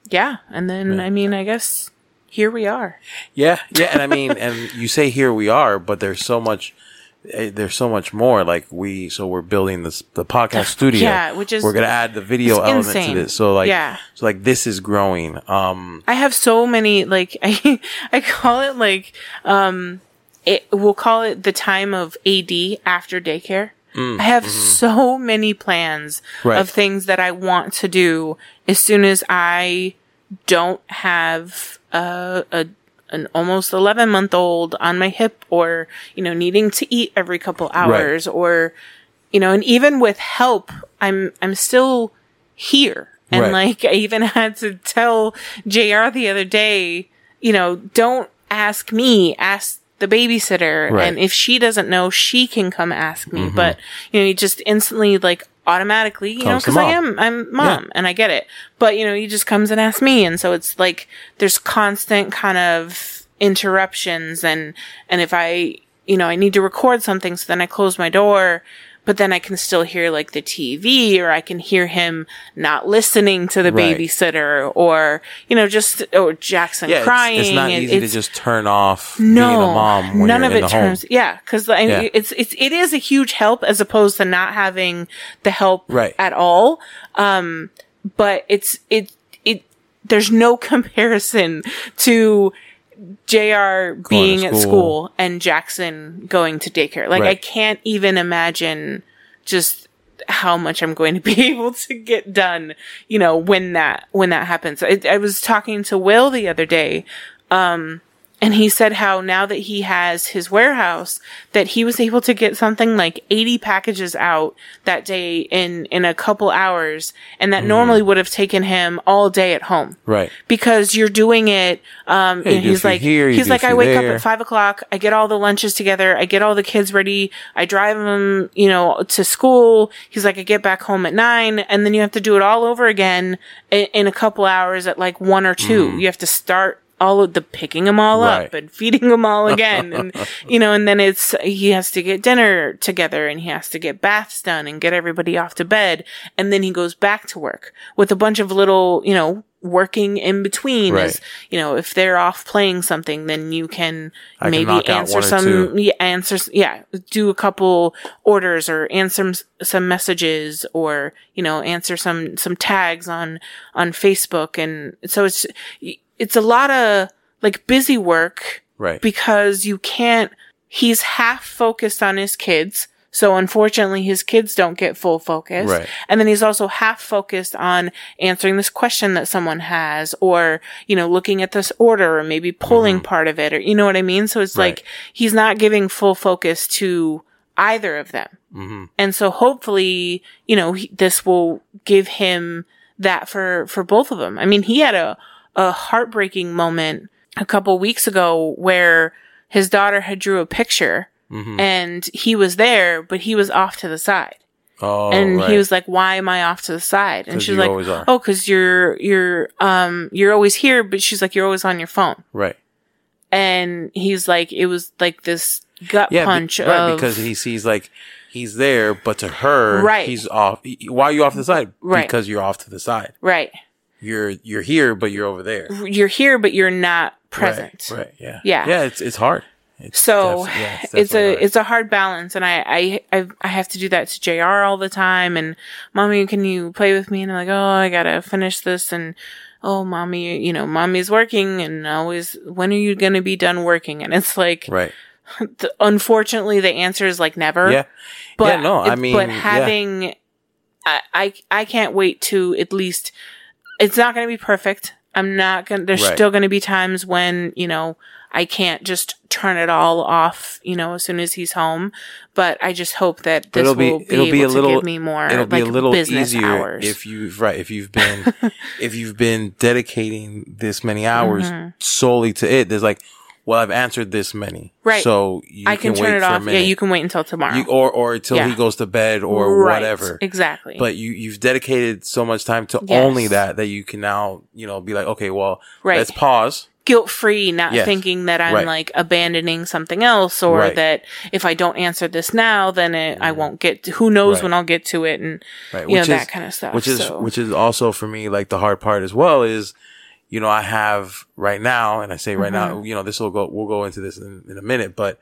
yeah. And then, I mean, I guess here we are. Yeah, yeah, and I mean, and you say here we are, but there's so much, eh, there's so much more. Like we, so we're building this the podcast studio. Yeah, which is- we're gonna add the video element insane. to this. So like, Yeah. so like this is growing. Um, I have so many, like, I, I call it like, um, it, we'll call it the time of AD after daycare. Mm, I have mm-hmm. so many plans Right. of things that I want to do as soon as I don't have a, a an almost 11 month old on my hip or, you know, needing to eat every couple hours or, you know, and even with help, I'm, I'm still here. And Right. like, I even had to tell JR the other day, you know, don't ask me, ask the babysitter. Right. And if she doesn't know, she can come ask me. Mm-hmm. But, you know, you just instantly like automatically, you know, Comes to cause I am, I'm mom and I get it. But, you know, he just comes and asks me. And so it's like, there's constant kind of interruptions and, and if I, you know, I need to record something, so then I close my door, but then I can still hear like the TV or I can hear him not listening to the Right. babysitter or, you know, just, or Jackson yeah, crying. It's, not It- easy it's- to just turn off no, being a mom when none you're of in it the home. turns. Yeah, because Yeah. it's it's it is a huge help as opposed to not having the help Right. at all. Um, but it's it it there's no comparison to Jr. being at school. school and Jackson going to daycare. Like I can't even imagine just how much I'm going to be able to get done, you know, when that, when that happens. I, I was talking to Will the other day, um, and he said how now that he has his warehouse, that he was able to get something like 80 packages out that day in, in a couple hours. And that normally would have taken him all day at home Right. because you're doing it. Um, Yeah, he's like, here, he's like, I wake up at five o'clock. I get all the lunches together. I get all the kids ready. I drive them, you know, to school. He's like, I get back home at nine and then you have to do it all over again in, in a couple hours at like one or 2 You have to start all of the picking them all up Mm-hmm. And feeding them all again. and, you know, and then it's, he has to get dinner together and he has to get baths done and get everybody off to bed. And then he goes back to work with a bunch of little, you know, working in between Right. as, you know, if they're off playing something, then you can I maybe out answer some, yeah, answers, yeah, do a couple orders or answer some messages or, you know, answer some, some tags on, on Facebook. And so it's, it's a lot of like busy work Right. because you can't, he's half focused on his kids. So unfortunately, his kids don't get full focus. Right. And then he's also half focused on answering this question that someone has or, you know, looking at this order or maybe pulling part of it or, you know what I mean? So it's Mm-hmm. Right. like he's not giving full focus to either of them. Mm-hmm. And so hopefully, you know, he, this will give him that for, for both of them. I mean, he had a, a heartbreaking moment a couple weeks ago where his daughter had drew a picture Mm-hmm. and he was there, but he was off to the side. Oh, and right. he was like, "Why am I off to the side?" And she's like, "Oh, because you're you're um you're always here." But she's like, "You're always on your phone." right. And he's like, "It was like this gut Yeah, be- punch right, of because he sees like he's there, but to her, Right. he's off. Why are you off to the side? Right. Because you're off to the side. right. You're you're here, but you're over there. You're here, but you're not present." Right. right yeah. Yeah. Yeah. It's it's hard. It's So def- yeah, it's, definitely a hard. it's a hard balance, and I I I I have to do that to Jr. all the time. And mommy, can you play with me? And I'm like, oh, I gotta finish this, and oh, mommy, you know, mommy's working, and always, when are you gonna be done working? And it's like, right. th- unfortunately, the answer is like never. Yeah. But yeah. No. I mean, but yeah. having, I, I I can't wait to at least. It's not going to be perfect. I'm not going. to There's Right. still going to be times when you know I can't just turn it all off. You know, as soon as he's home. But I just hope that this it'll be will be it'll able be a to little give me more. it'll be like, a little easier hours. if you've right if you've been if you've been dedicating this many hours Mm-hmm. solely to it there's like well i've answered this many Right. so you I can, wait turn it for off. Yeah, you can wait until tomorrow. You- or or until Yeah. he goes to bed or Right. whatever Exactly. but you you've dedicated so much time to Yes. only that that you can now you know be like okay well Right. let's pause guilt free, not Yes. thinking that I'm Right. like abandoning something else or that if I don't answer this now, then it, I mm-hmm. won't get to, who knows when I'll get to it and, you know, which that is kind of stuff. which is so. which is also for me like the hard part as well is you know i have right now and i say right Mm-hmm. now you know this will go we'll go into this in, in a minute but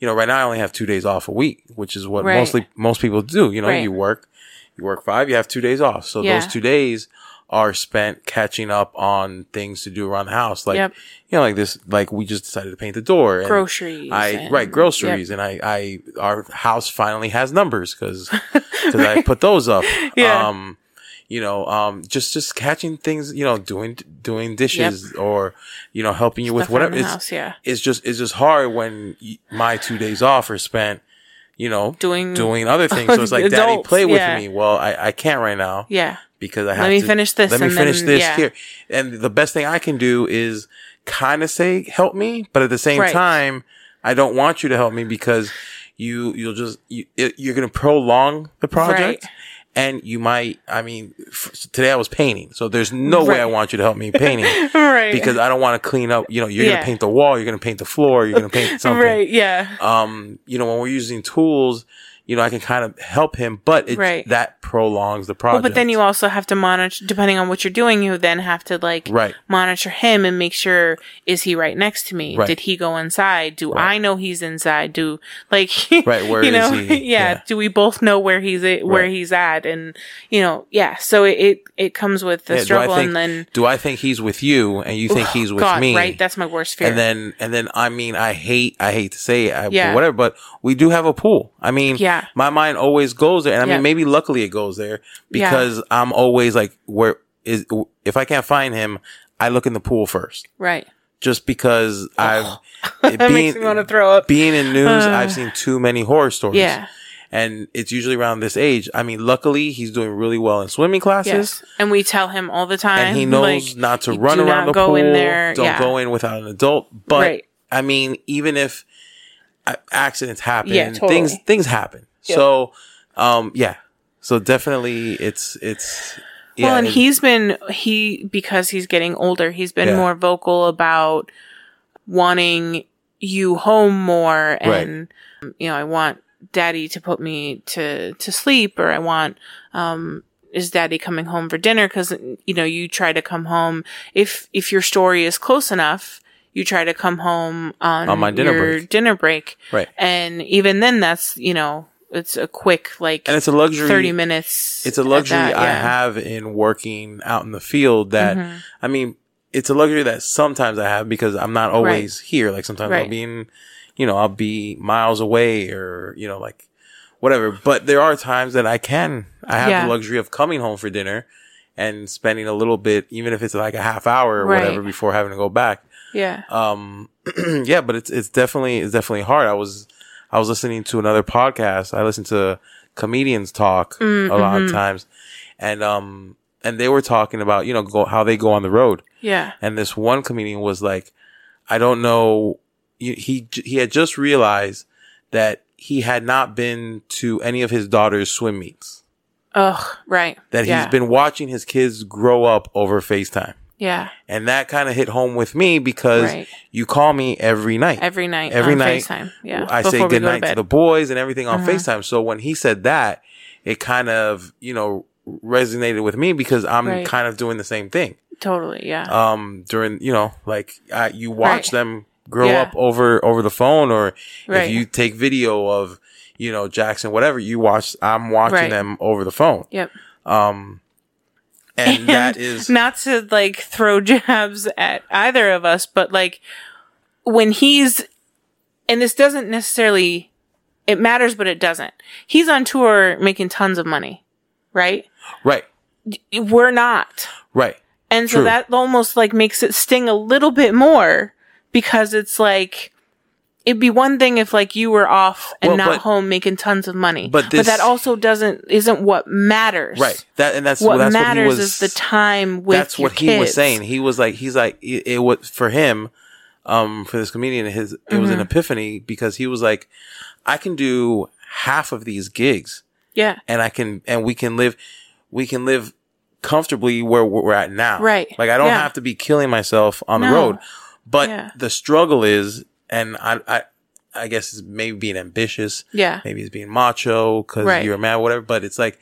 you know right now i only have two days off a week which is what Right. mostly most people do you know Right. you work you work five you have two days off so Yeah. those two days are spent catching up on things to do around the house like Yep. you know like this like we just decided to paint the door and Groceries I and- right groceries and I I our house finally has numbers because because I put those up. Yeah. Um, you know, um, just just catching things, you know, doing doing dishes or you know helping you with Stuff around whatever. It's, house, yeah. it's just it's just hard when my two days off are spent, you know, Doing- doing other things. So it's like, Daddy, play with yeah. me. Well, I I can't right now yeah. because I have me to finish this Let me finish then- this yeah. here. And the best thing I can do is kind of say help me, but at the same Right. time, I don't want you to help me because you you'll just you, you're going to prolong the project. Right. And you might, I mean, f- today I was painting, so there's no way I want you to help me painting Right. because I don't want to clean up. You know, you're Yeah. going to paint the wall, you're going to paint the floor, you're going to paint something Right. Yeah. um, you know, when we're using tools, you know, I can kind of help him, but it, Right. that prolongs the Well, but then you also have to monitor, depending on what you're doing, you then have to like Right. monitor him and make sure, is he right next to me? Right. Did he go inside? Do. I know he's inside? Do like, Right, where you is know, he? yeah, Yeah. Do we both know where he's at, where he's at? And, you know, yeah. So it, it, it comes with the Yeah, struggle think, and then, do I think he's with you and you think he's with God, me? right? That's my worst fear. and then, and then, I mean, I hate, I hate to say it, I, Yeah. whatever, but we do have a pool. I mean, Yeah. My mind always goes there. And I Yeah. mean, maybe luckily it goes there Yeah. because I'm always like, where is, if I can't find him, I look in the pool first. right. Just because I've, it That makes me want to throw up. being in news, Uh, I've seen too many horror stories. Yeah. And it's usually around this age. I mean, luckily he's doing really well in swimming classes. Yes. And we tell him all the time. And he knows like, not to run around the go pool. in there. Don't yeah. go in without an adult. But Right. I mean, even if accidents happen, Yeah, totally. things things happen. So, um, yeah. So definitely, it's it's yeah. well, and he's been he because he's getting older. He's been Yeah. more vocal about wanting you home more, and you know, I want Daddy to put me to to sleep, or I want um is Daddy coming home for dinner? Because you know, you try to come home if if your story is close enough. You try to come home on, On my dinner your break. dinner break, Right. And even then, that's you know, it's a quick like and it's a luxury. thirty minutes. it's a luxury that, I yeah. Mm-hmm. have in working out in the field that I mean it's a luxury that sometimes I have because I'm not always here like sometimes I'll be in you know I'll be miles away or you know like whatever. But there are times that I can, I have Yeah. the luxury of coming home for dinner and spending a little bit, even if it's like a half hour or Right. whatever before having to go back. Yeah. Um, yeah, but it's, it's definitely, it's definitely hard. I was, I was listening to another podcast. I listened to comedians talk Mm, a lot mm-hmm. of times and, um, and they were talking about, you know, go, how they go on the road. yeah. And this one comedian was like, I don't know. He, he, he had just realized that he had not been to any of his daughter's swim meets. Ugh. Right. That yeah. he's been watching his kids grow up over FaceTime. Yeah. And that kind of hit home with me because Right. you call me every night. Every night. Every on night, FaceTime. Yeah. I say before we good go to night to. Uh-huh. the boys and everything on FaceTime. So when he said that, it kind of, you know, resonated with me because I'm Right. kind of doing the same thing. Totally. Yeah. um during you know like uh, you watch Right. them grow Yeah. up over over the phone or if you take video of you know Jackson whatever you watch I'm watching them over the phone yep. um and, that is not to like throw jabs at either of us, but like when he's, and this doesn't necessarily, it matters, but it doesn't. He's on tour making tons of money, right? right We're not. right And so True. that almost like makes it sting a little bit more because it's like, it'd be one thing if like you were off and Well, not but- home making tons of money. but this- that also doesn't, isn't what matters. right that and that's What that's matters what he was is the time with that's what he was saying he was like he's like it, it was for him um for this comedian his it was Mm-hmm. an epiphany because he was like I can do half of these gigs Yeah. and I can and we can live we can live comfortably where we're at now. Right. Like I don't Yeah. have to be killing myself on the road. But Yeah. the struggle is and I I I guess it's maybe being ambitious. Yeah. Maybe it's being macho because Right. you're a man, whatever. But it's like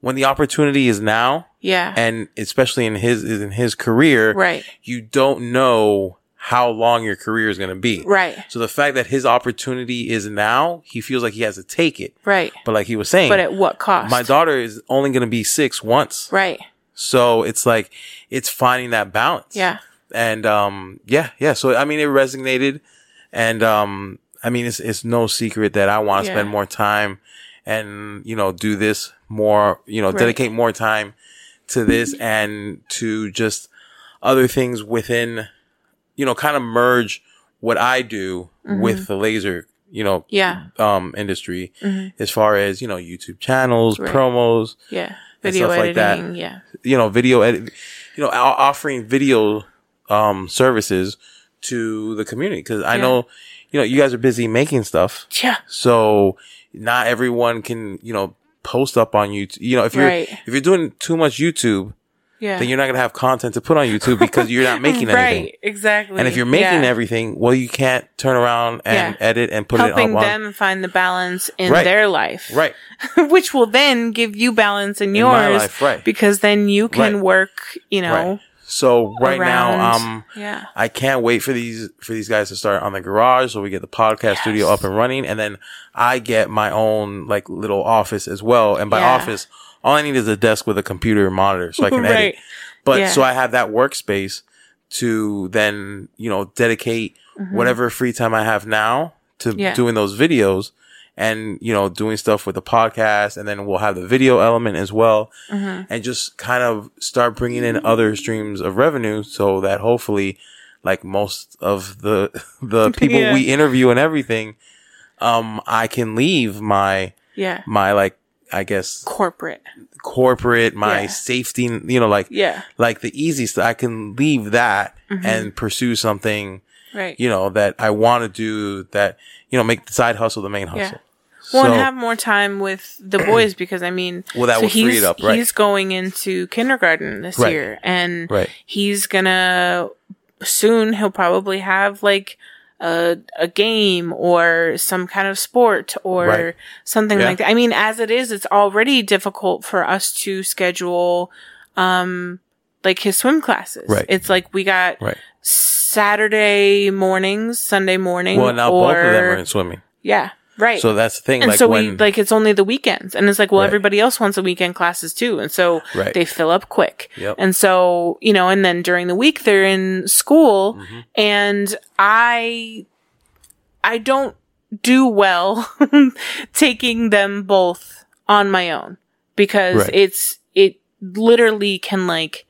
when the opportunity is now Yeah. and especially in his in his career, Right. you don't know how long your career is going to be. Right. So the fact that his opportunity is now, he feels like he has to take it. Right. But like he was saying, But at what cost? my daughter is only going to be six once. Right. So it's like, it's finding that balance. Yeah. And, um, yeah, yeah. So, I mean, it resonated. And, um, I mean, it's, it's no secret that I want to Yeah. spend more time and, you know, do this more, you know, Right. dedicate more time to this and to just other things within, you know, kind of merge what I do with the laser, you know, Mm-hmm. Yeah. um, industry as far as, you know, YouTube channels, Right. promos, Yeah. Video stuff like that. editing. Yeah. you know, video edit, you know, offering video, um, services to the community. Cause I Yeah. know, you know, you guys are busy making stuff. Yeah. So not everyone can, you know, post up on YouTube. You know, if you're, Right. if you're doing too much YouTube, Yeah. then you're not going to have content to put on YouTube because you're not making right. anything. Exactly. And if you're making Yeah. everything, well, you can't turn around and Yeah. edit and put helping it on. them find the balance in Right. their life. Right. Which will then give you balance in In yours. life, right. Because then you can Right. work, you know, Right. So right now, um, yeah. I can't wait for these for these guys to start on the garage so we get the podcast studio up and running and then I get my own like little office as well. And by Yeah. office, all I need is a desk with a computer and monitor so I can edit. But Yeah. so I have that workspace to then, you know, dedicate whatever free time I have now to Mm-hmm. Yeah. doing those videos and, you know, doing stuff with the podcast. And then we'll have the video element as well Mm-hmm. and just kind of start bringing in other streams of revenue so that hopefully, like most of the, the people Yeah. we interview and everything, um, I can leave my, Yeah. my like, I guess Corporate. corporate, my Yeah. safety, you know, like, Yeah. like the easy stuff. I can leave that Mm-hmm. and pursue something, Right. you know, that I want to do that, you know, make the side hustle the main hustle. Yeah. Well, So- and have more time with the boys because I mean, Well, that so will free he's, it up, right. He's going into kindergarten this Right. year, and Right. he's gonna soon. He'll probably have like a a game or some kind of sport or Right. something Yeah. like that. I mean, as it is, it's already difficult for us to schedule, um, like his swim classes. Right. It's like we got Right. Saturday mornings, Sunday morning. Well, now or, both of them are in swimming. Yeah. Right. So that's the thing. And like so when, we like it's only the weekends, and it's like, well, Right. everybody else wants the weekend classes too, and so Right. they fill up quick. Yep. And so you know, and then during the week they're in school, Mm-hmm. and I, I don't do well taking them both on my own because Right. it's it literally can like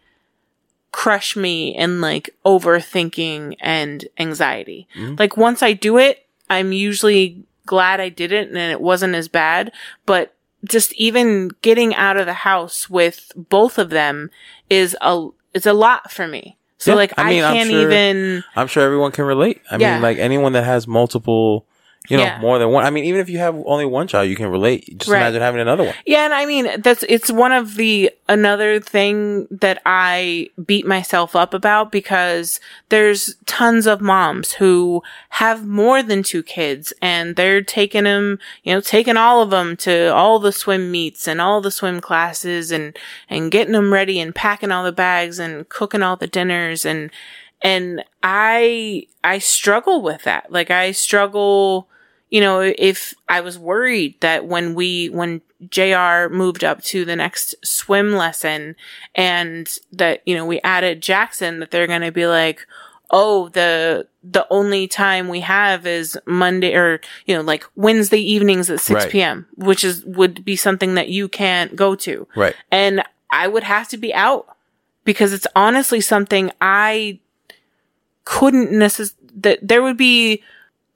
crush me in like overthinking and anxiety. Mm-hmm. Like once I do it, I'm usually glad I didn't and it wasn't as bad, but just even getting out of the house with both of them is a it's a lot for me. So Yeah, like I I, mean, I'm can't sure- even I'm sure everyone can relate. I Yeah. mean, like anyone that has multiple, you know, Yeah. more than one. I mean, even if you have only one child, you can relate. Just Right. imagine having another one. Yeah, and I mean that's it's one of the another thing that I beat myself up about because there's tons of moms who have more than two kids and they're taking them, you know, taking all of them to all the swim meets and all the swim classes and and getting them ready and packing all the bags and cooking all the dinners and and I I struggle with that. Like I struggle you know, if I was worried that when we, when JR moved up to the next swim lesson and that, you know, we added Jackson, that they're going to be like, oh, the, the only time we have is Monday or, you know, like Wednesday evenings at 6 Right. p.m., which is, would be something that you can't go to. Right. And I would have to be out because it's honestly something I couldn't necess- that there would be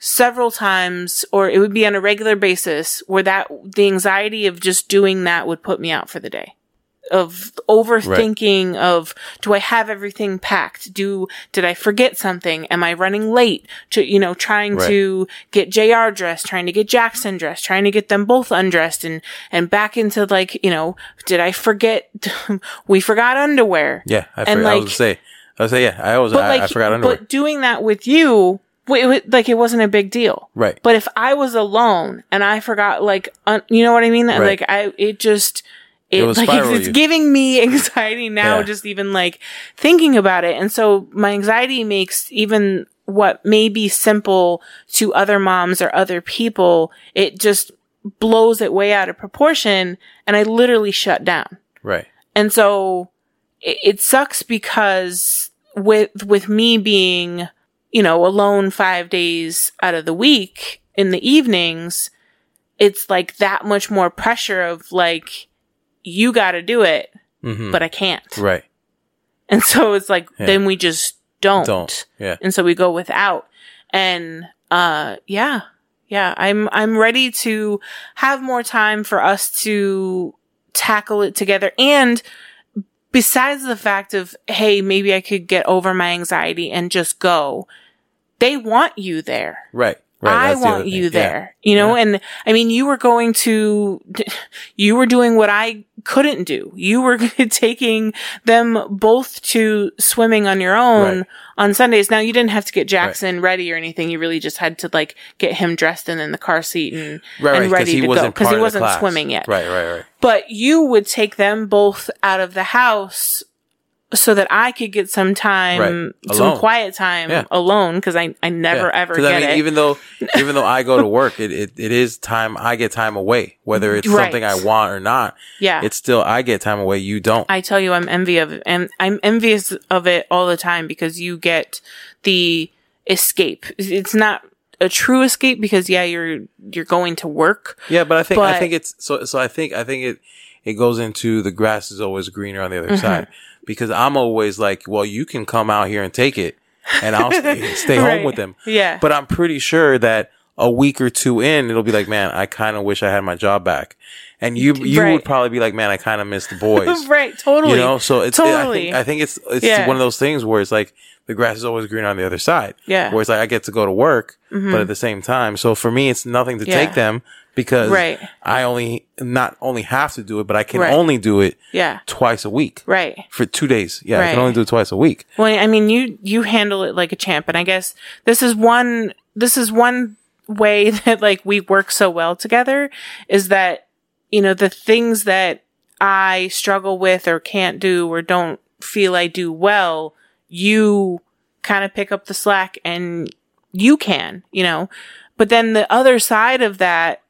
several times or it would be on a regular basis where that the anxiety of just doing that would put me out for the day of overthinking of do I have everything packed? Do did I forget something? Am I running late? To you know, trying Right. to get JR dressed, trying to get Jackson dressed, trying to get them both undressed and and back into like, you know, did I forget we forgot underwear. Yeah. I, And, forgot, I was say, I was say, yeah, I always, I, like I forgot underwear. but doing that with you it, wa- like it wasn't a big deal. right. But if I was alone and I forgot, like, un- you know what I mean? Right. Like, I, it just, it, It like, it's, it's you. giving me anxiety now, Yeah. just even like thinking about it. And so my anxiety makes even what may be simple to other moms or other people, it just blows it way out of proportion. And I literally shut down. right. And so it, it sucks because with, with me being, you know, alone five days out of the week in the evenings, it's like that much more pressure of like, you got to do it, hmm but I can't. Right. And so it's like, Yeah. then we just don't. Don't. Yeah. And so we go without. And, uh, yeah, yeah, I'm, I'm ready to have more time for us to tackle it together. And besides the fact of, hey, maybe I could get over my anxiety and just go, they want you there. Right. Right. I That's the want thing. you Yeah. there, you know, and I mean, you were going to, you were doing what I couldn't do. You were taking them both to swimming on your own Right. on Sundays. Now you didn't have to get Jackson ready or anything. You really just had to like get him dressed and in the car seat and, Right. and right. ready to go because he wasn't swimming yet. Right. Right. Right. But you would take them both out of the house so that I could get some time, Right. some quiet time Yeah. alone because I, I never Yeah. ever get I mean, it. even though even though I go to work, it, it, it is time. I get time away, whether it's Right. something I want or not. yeah. It's still I get time away. You don't. I tell you, I'm envy of it, and I'm envious of it all the time because you get the escape. It's not a true escape because yeah, you're you're going to work. yeah, but I think I think it's so. So I think I think it it goes into the grass is always greener on the other Mm-hmm. side because I'm always like, well, you can come out here and take it, and I'll stay, stay home with them. Yeah, But I'm pretty sure that a week or two in, it'll be like, man, I kind of wish I had my job back. And you, you Right. would probably be like, man, I kind of miss the boys. right, totally. You know, so it's, Totally. I, think, I think it's, it's Yeah. one of those things where it's like the grass is always greener on the other side. Yeah. Mm-hmm. Where it's like, I get to go to work, but at the same time. So for me, it's nothing to Yeah. take them because Right. I only, not only have to do it, but I can Right. only do it yeah, twice a week right. for two days. Yeah. I can only do it twice a week. Well, I mean, you you handle it like a champ, and I guess this is one this is one way that like we work so well together is that you know the things that I struggle with or can't do or don't feel I do well, you kind of pick up the slack and you can, you know. But then the other side of that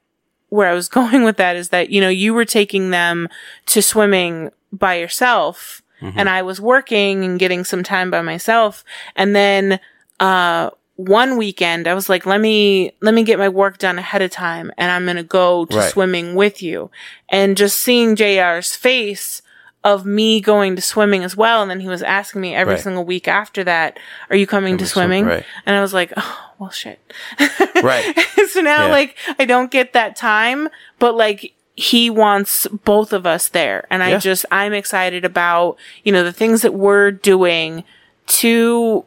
where I was going with that is that, you know, you were taking them to swimming by yourself and I was working and getting some time by myself. And then, uh, one weekend I was like, let me, let me get my work done ahead of time and I'm going to go to Right. swimming with you. And just seeing JR's face of me going to swimming as well. And then he was asking me every Right. single week after that, are you coming to to swim, swimming? right. And I was like, oh, well, shit. Right. so now Yeah. like I don't get that time, but like he wants both of us there. And I just I'm excited about, you know, the things that we're doing to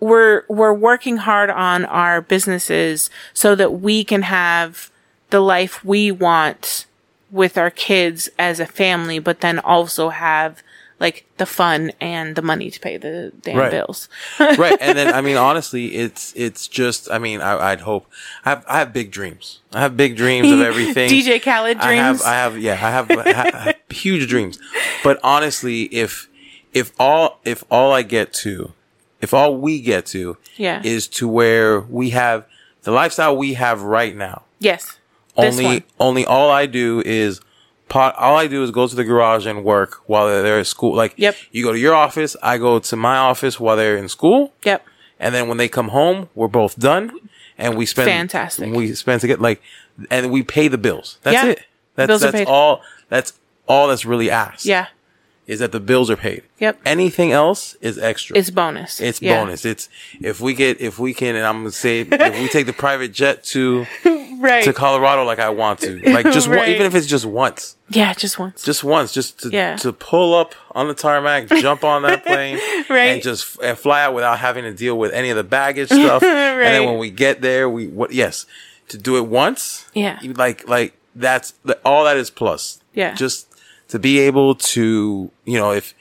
we're we're working hard on our businesses so that we can have the life we want with our kids as a family, but then also have like the fun and the money to pay the damn Right. bills. right. And then, I mean, honestly, it's, it's just, I mean, I, I'd hope, I have, I have big dreams. I have big dreams of everything. DJ Khaled I have, dreams. I have, yeah, I have, I have, I have huge dreams. But honestly, if, if all, if all I get to, if all we get to Yeah. is to where we have the lifestyle we have right now, yes. This only, one. only all I do is, pot, all I do is go to the garage and work while they're, they're at school. Like, Yep. you go to your office, I go to my office while they're in school. Yep. And then when they come home, we're both done and we spend Fantastic. We spend to get like and we pay the bills. That's Yeah. it. That's Bills are that's paid. all that's all that's really asked. Yeah. Is that the bills are paid. Yep. Anything else is extra. It's bonus. It's Yeah. bonus. It's if we get if we can and I'm gonna say if we take the private jet to Right. to Colorado like I want to. Like just one, even if it's just once. yeah, just once. Just once, just to Yeah. to pull up on the tarmac, jump on that plane, Right. and just and fly out without having to deal with any of the baggage stuff. And then when we get there, we what? Yes, to do it once. Yeah. like like that's the, all that is plus. Yeah. just to be able to you know if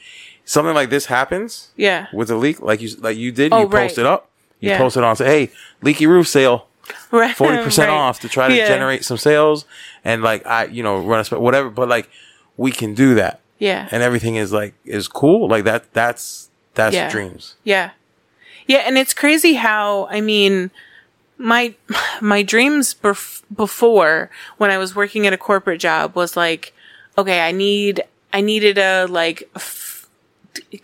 something like this happens yeah. with a leak, like you like you did, Oh, you right. post it up. You Yeah. post it on say, hey, leaky roof sale Right. forty percent Right. off to try to Yeah. generate some sales and like I you know run a whatever. But like we can do that Yeah. and everything is like is cool. Like that that's that's Yeah. dreams. Yeah. Yeah, and it's crazy how I mean my my dreams bef- before when I was working at a corporate job was like okay, I need I needed a like f-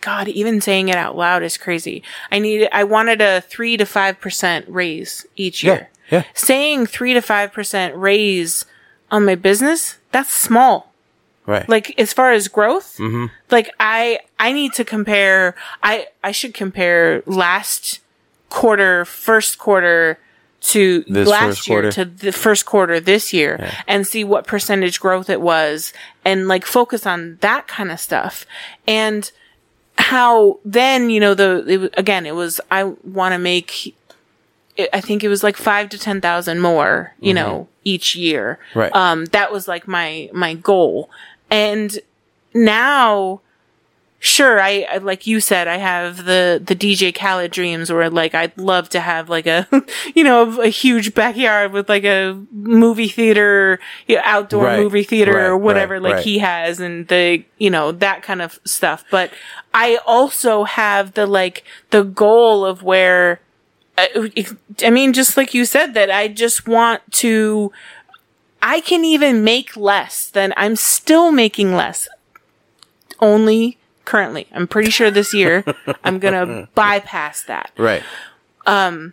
God, even saying it out loud is crazy. I needed I wanted a 3 to 5% raise each year. Yeah, yeah. Saying 3 to 5% raise on my business, that's small. Right. like as far as growth Mm-hmm. like i i need to compare i i should compare last quarter first quarter to This last year quarter. to the first quarter this year and see what percentage growth it was and like focus on that kind of stuff and how then you know the it, again it was i want to make it- I think it was like five to ten thousand more, you know, each year. Mm-hmm. Right. Um, that was like my my goal, and now, sure, I, I like you said, I have the the DJ Khaled dreams, where like I'd love to have like a, you know, a huge backyard with like a movie theater, you know, outdoor Right. movie theater Right, or whatever, right, like he has, and the you know that kind of stuff. But I also have the like the goal of where uh, I I mean, just like you said, that I just want to, I can even make less than I'm still making less. Only currently. I'm pretty sure this year I'm going to bypass that. right. Um,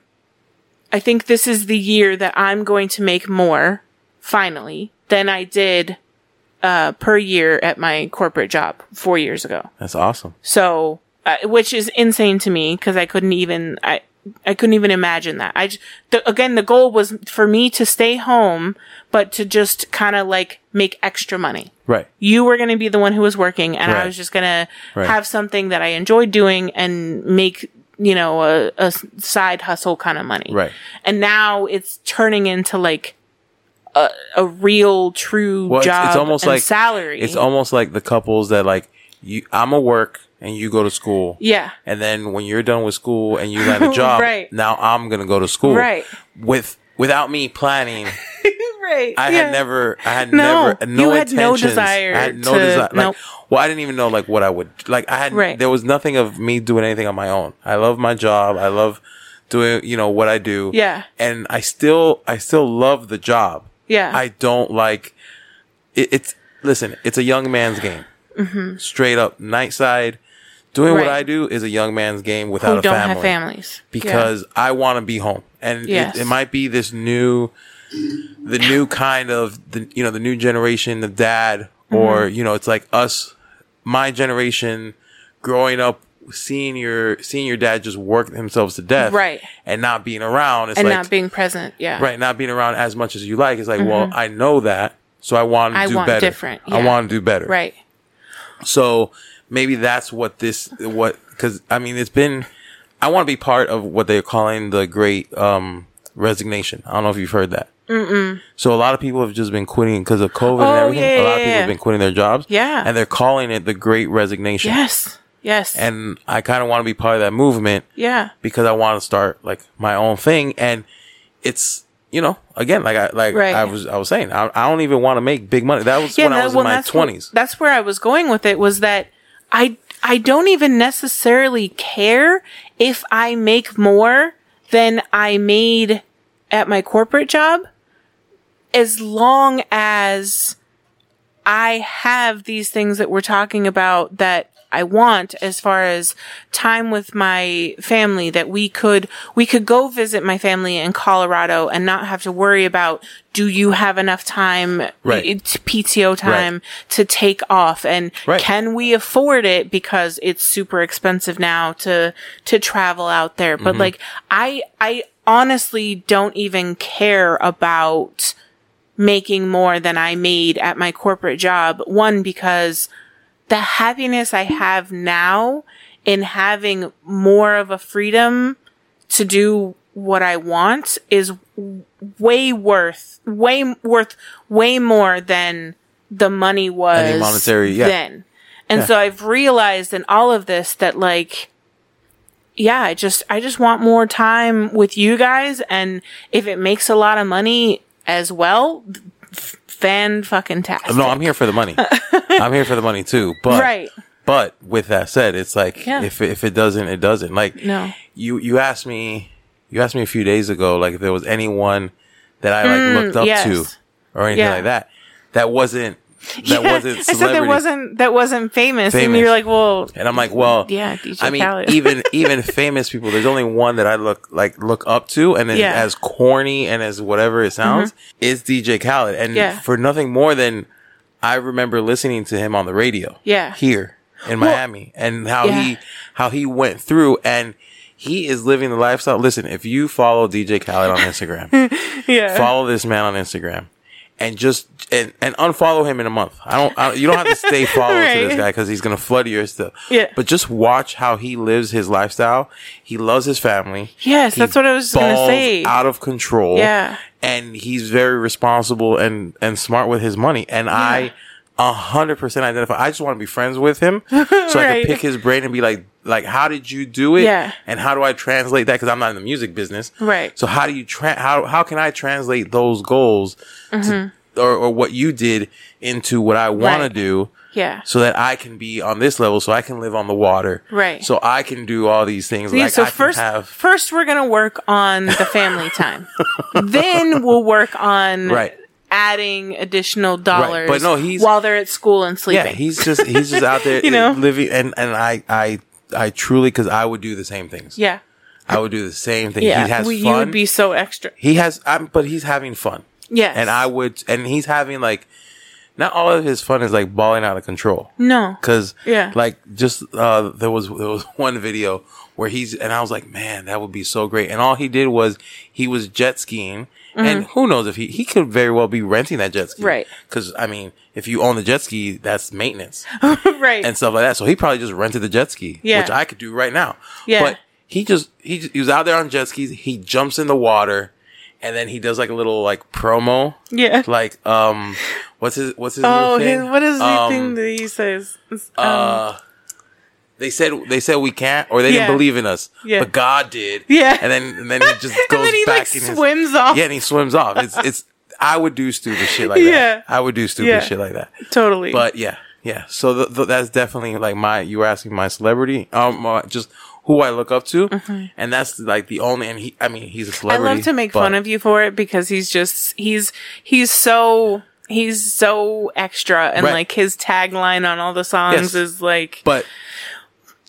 I think this is the year that I'm going to make more, finally, than I did uh, per year at my corporate job four years ago. That's awesome. So, uh, which is insane to me because I couldn't even I I couldn't even imagine that. I j- the, again the goal was for me to stay home, but to just kind of like make extra money. Right. You were going to be the one who was working, and I was just going to have something that I enjoyed doing and make you know a side hustle kind of money. Right. And now it's turning into like. A, a real true Well, it's, job it's almost and like salary. It's almost like the couples that like you. I'm a work and you go to school. yeah, And then when you're done with school and you land a job, Right. now I'm gonna go to school. Right. With without me planning, right. I yeah. had never, I had No, never, no you had no desire I had no to- desire. Like, nope. well, I didn't even know like what I would like. I had Right. there was nothing of me doing anything on my own. I love my job. I love doing you know what I do. Yeah. and I still, I still love the job. Yeah. I don't like it, it's listen, it's a young man's game. Mm-hmm. Straight up night side Doing what I do is a young man's game without who a don't family. have families because I want to be home, and Yes. it, it might be this new, the new kind of the you know the new generation of dad, or Mm-hmm. you know it's like us, my generation, growing up seeing your seeing your dad just work themselves to death, Right. and not being around. It's and like not being present. Yeah, right, not being around as much as you like. It's like, well, I know that, so I want to Mm-hmm. I do want better. different, I want to do better. Right. So maybe that's what this what because I mean it's been I want to be part of what they're calling the Great um, Resignation. I don't know if you've heard that. Mm-mm. So a lot of people have just been quitting because of COVID and Oh, everything. yeah, a lot yeah, of people yeah. have been quitting their jobs. Yeah. and they're calling it the Great Resignation. Yes. Yes. and I kind of want to be part of that movement yeah. because I want to start like my own thing, and it's. You know, again, like I like Right. I was I was saying, I, I don't even want to make big money. That was when I was well, in my twenties. That's where I was going with it. Was that I I don't even necessarily care if I make more than I made at my corporate job, as long as I have these things that we're talking about that I want as far as time with my family that we could we could go visit my family in Colorado and not have to worry about do you have enough time Right. it's PTO time to take off and Right. can we afford it because it's super expensive now to to travel out there but Mm-hmm. like I I honestly don't even care about making more than I made at my corporate job. One, because the happiness I have now in having more of a freedom to do what I want is way worth, way worth, way more than the money was Any monetary- yeah. then. And so I've realized in all of this that like, yeah, I just, I just want more time with you guys. And if it makes a lot of money as well, fan fucking tastic. No, I'm here for the money. I'm here for the money too. But Right. But with that said, it's like Yeah. if if it doesn't, it doesn't. Like No. you you asked me you asked me a few days ago, like if there was anyone that I like looked up Mm, yes. to or anything Yeah. like that. That wasn't that Yeah, wasn't I said that wasn't that wasn't famous, and Famous. you're like, well, and I'm like, well, Yeah, DJ I mean, Khaled. even even famous people. There's only one that I look like look up to, and then Yeah. Mm-hmm. as corny and as whatever it sounds, is DJ Khaled. And Yeah. for nothing more than I remember listening to him on the radio. Yeah. here in Miami, and how Yeah. he how he went through and. He is living the lifestyle. Listen, if you follow DJ Khaled on Instagram, yeah, follow this man on Instagram and just and, and unfollow him in a month. I don't, I don't you don't have to stay followed to this guy because he's gonna flood your stuff. Yeah. But just watch how he lives his lifestyle. He loves his family. Yes, He that's what I was gonna say. Out of control. Yeah. And he's very responsible and and smart with his money. And I a hundred percent identify. I just want to be friends with him so I can pick his brain and be like, like, how did you do it? Yeah. And how do I translate that? Because I'm not in the music business. Right. So how do you tra- how how can I translate those goals to, or or what you did into what I want to Mm-hmm. Do? Yeah, So that I can be on this level, so I can live on the water, Right. So I can do all these things. Yeah, like so I can first, have first we're gonna work on the family time. then we'll work on Right. adding additional dollars. But no, he's- while they're at school and sleeping. yeah. He's just he's just out there, You know? living, and and I I I truly because I would do the same things. yeah, I would do the same thing. yeah. He has Well, you would be so extra. he has, I'm, but he's having fun. Yeah, and I would, and he's having like, not all of his fun is like balling out of control. no. Cause Yeah. like just, uh, there was, there was one video where he's, and I was like, man, that would be so great. And all he did was he was jet skiing and who knows if he, he could very well be renting that jet ski. Mm-hmm. Right. Cause I mean, if you own the jet ski, that's maintenance right. and stuff like that. So he probably just rented the jet ski, Yeah. which I could do right now. Yeah. But he just, he, just- he was out there on jet skis. He jumps in the water and then he does like a little like promo. yeah. Like, um, what's his, what's his oh, thing? his, what is the Um, thing that he says? Um, uh, they said they said we can't, or they Yeah. didn't believe in us, Yeah. but God did. Yeah. and then and then he just goes and then he back like his swims off. yeah, and he swims off. It's it's I would do stupid shit like that. Yeah. that. I would do stupid Yeah. shit like that. Totally. But yeah, yeah. So th- th- that's definitely like my. You were asking my celebrity, um, uh, just who I look up to, and that's like the only. And he, I mean, he's a Mm-hmm. I celebrity. love to make but- fun of you for it because he's just he's he's so he's so extra and Right. like his tagline on all the songs Yes. is like But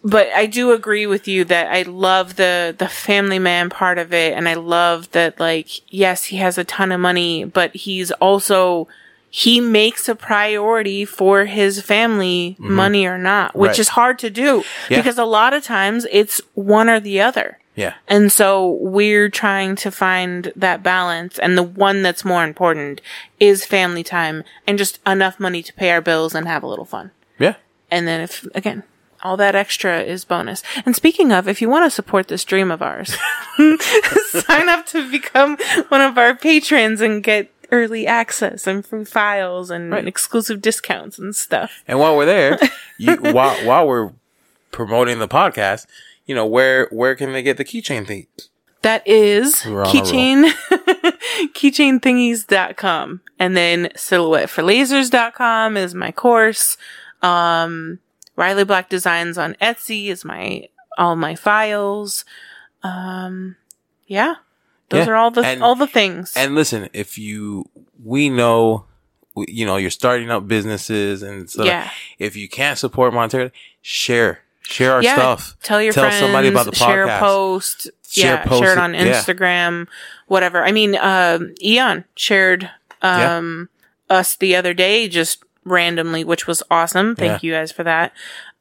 but I do agree with you that I love the the family man part of it, and I love that like yes, he has a ton of money, but he's also he makes a priority for his family, mm-hmm. money or not, which Right. is hard to do Yeah. because a lot of times it's one or the other. Yeah. And so we're trying to find that balance. And the one that's more important is family time and just enough money to pay our bills and have a little fun. Yeah. And then if, again, all that extra is bonus. And speaking of, if you want to support this dream of ours, sign up to become one of our patrons and get early access and free files and Right. exclusive discounts and stuff. And while we're there, you, while while we're promoting the podcast, you know where where can they get the keychain thing? That is We're on a roll. keychain, keychainthingies.com. And then silhouetteforlasers.com is my course. Um, Riley Black Designs on Etsy is my, all my files. Um, yeah. Those Yeah. are all the, And- all the things. And listen, if you, we know, you know, you're starting up businesses and so Yeah. If you can't support monetarily, share, share our yeah. stuff. Tell your Tell friends, somebody about the podcast. share a post. Share yeah. post share it on. Instagram, whatever. I mean, um, Aeon shared, um, us the other day just randomly, which was awesome. Thank you guys for that.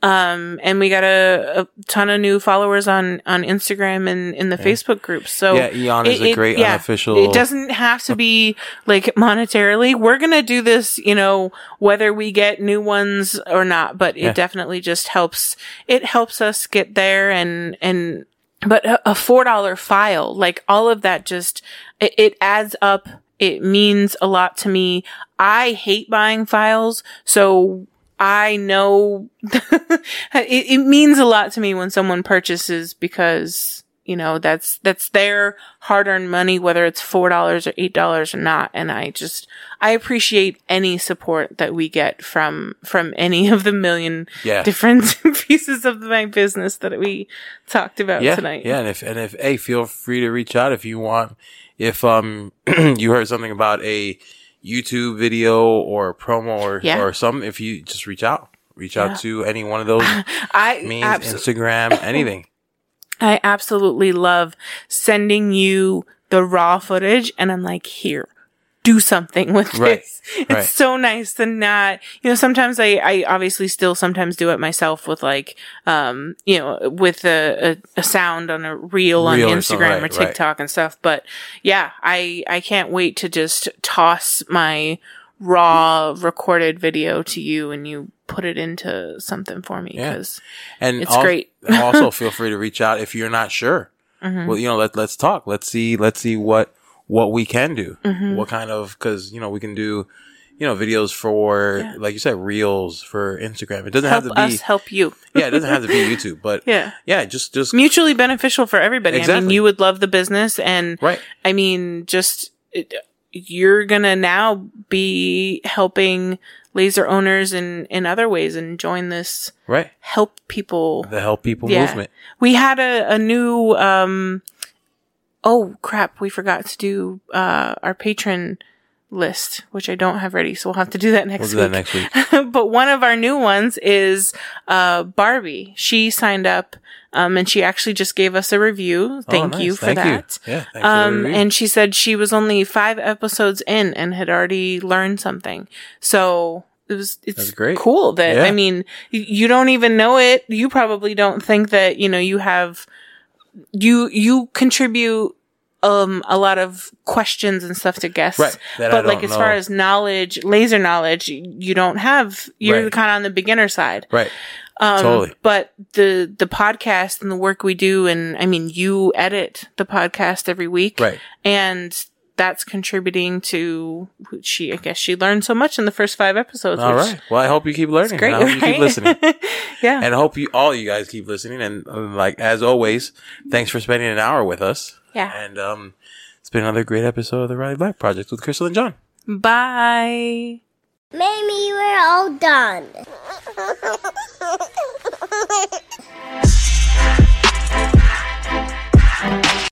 Um, and we got a, a ton of new followers on, on Instagram and in the Facebook group. So Yeah, Aeon is a great unofficial- It doesn't have to be like monetarily. We're going to do this, you know, whether we get new ones or not, but it Yeah. definitely just helps. It helps us get there and, and, but a a $4 file, like all of that just, it, it adds up. It means a lot to me. I hate buying files. So I know it, it means a lot to me when someone purchases because, you know, that's, that's their hard earned money, whether it's $4 or $8 or not. And I just, I appreciate any support that we get from, from any of the million Yeah. different pieces of my business that we talked about yeah, tonight. Yeah, and if and if hey, feel free to reach out if you want. If um you heard something about a YouTube video or promo or Yeah. or something, if you just reach out, reach Yeah. out to any one of those I, means, abso- Instagram, anything. I absolutely love sending you the raw footage and I'm like, here, do something with Right, this. It's right. so nice to not, you know, sometimes I, I obviously still sometimes do it myself with like, um, you know, with a, a, a sound on a reel on Reel or something, Instagram or right, right. TikTok and stuff. But yeah, I, I can't wait to just toss my raw recorded video to you and you put it into something for me Yeah. because And It's al- great. also, feel free to reach out if you're not sure. Mm-hmm. Well, you know, let let's talk. Let's see. Let's see what what we can do. Mm-hmm. What kind of because you know we can do you know videos for Yeah. like you said reels for Instagram. It doesn't help have to be us help you. yeah. It doesn't have to be YouTube, but Yeah. yeah. Just just mutually beneficial for everybody. I mean, you would love the business, and right. I mean, just it, you're gonna now be helping laser owners in in other ways and join this Right. help people. The help people Yeah. movement. We had a, a new um oh crap, we forgot to do uh our patron list, which I don't have ready, so we'll have to do that We'll next do week. that next week. but one of our new ones is uh Barbie. She signed up um and she actually just gave us a review. Thank Oh, you for Thank that. You. Yeah. Thanks for the Um, and she said she was only five episodes in and had already learned something. So it was, it's That's great. cool that, Yeah. I mean, you don't even know it. You probably don't think that, you know, you have, you, you contribute, um, a lot of questions and stuff to guests. Right, that But like, as far as knowledge, laser knowledge, you don't have, you're Right. kind of on the beginner side. right. Um, Totally. But the the podcast and the work we do, and I mean, you edit the podcast every week, Right. And that's contributing to she. I guess she learned so much in the first five episodes. All right. Well, I hope you keep learning. Great, and I hope you right? keep listening. yeah. and I hope you all you guys keep listening. And uh, like as always, thanks for spending an hour with us. Yeah. And um, it's been another great episode of the Riley Black Project with Crystal and John. Bye. Mamie, we're all done.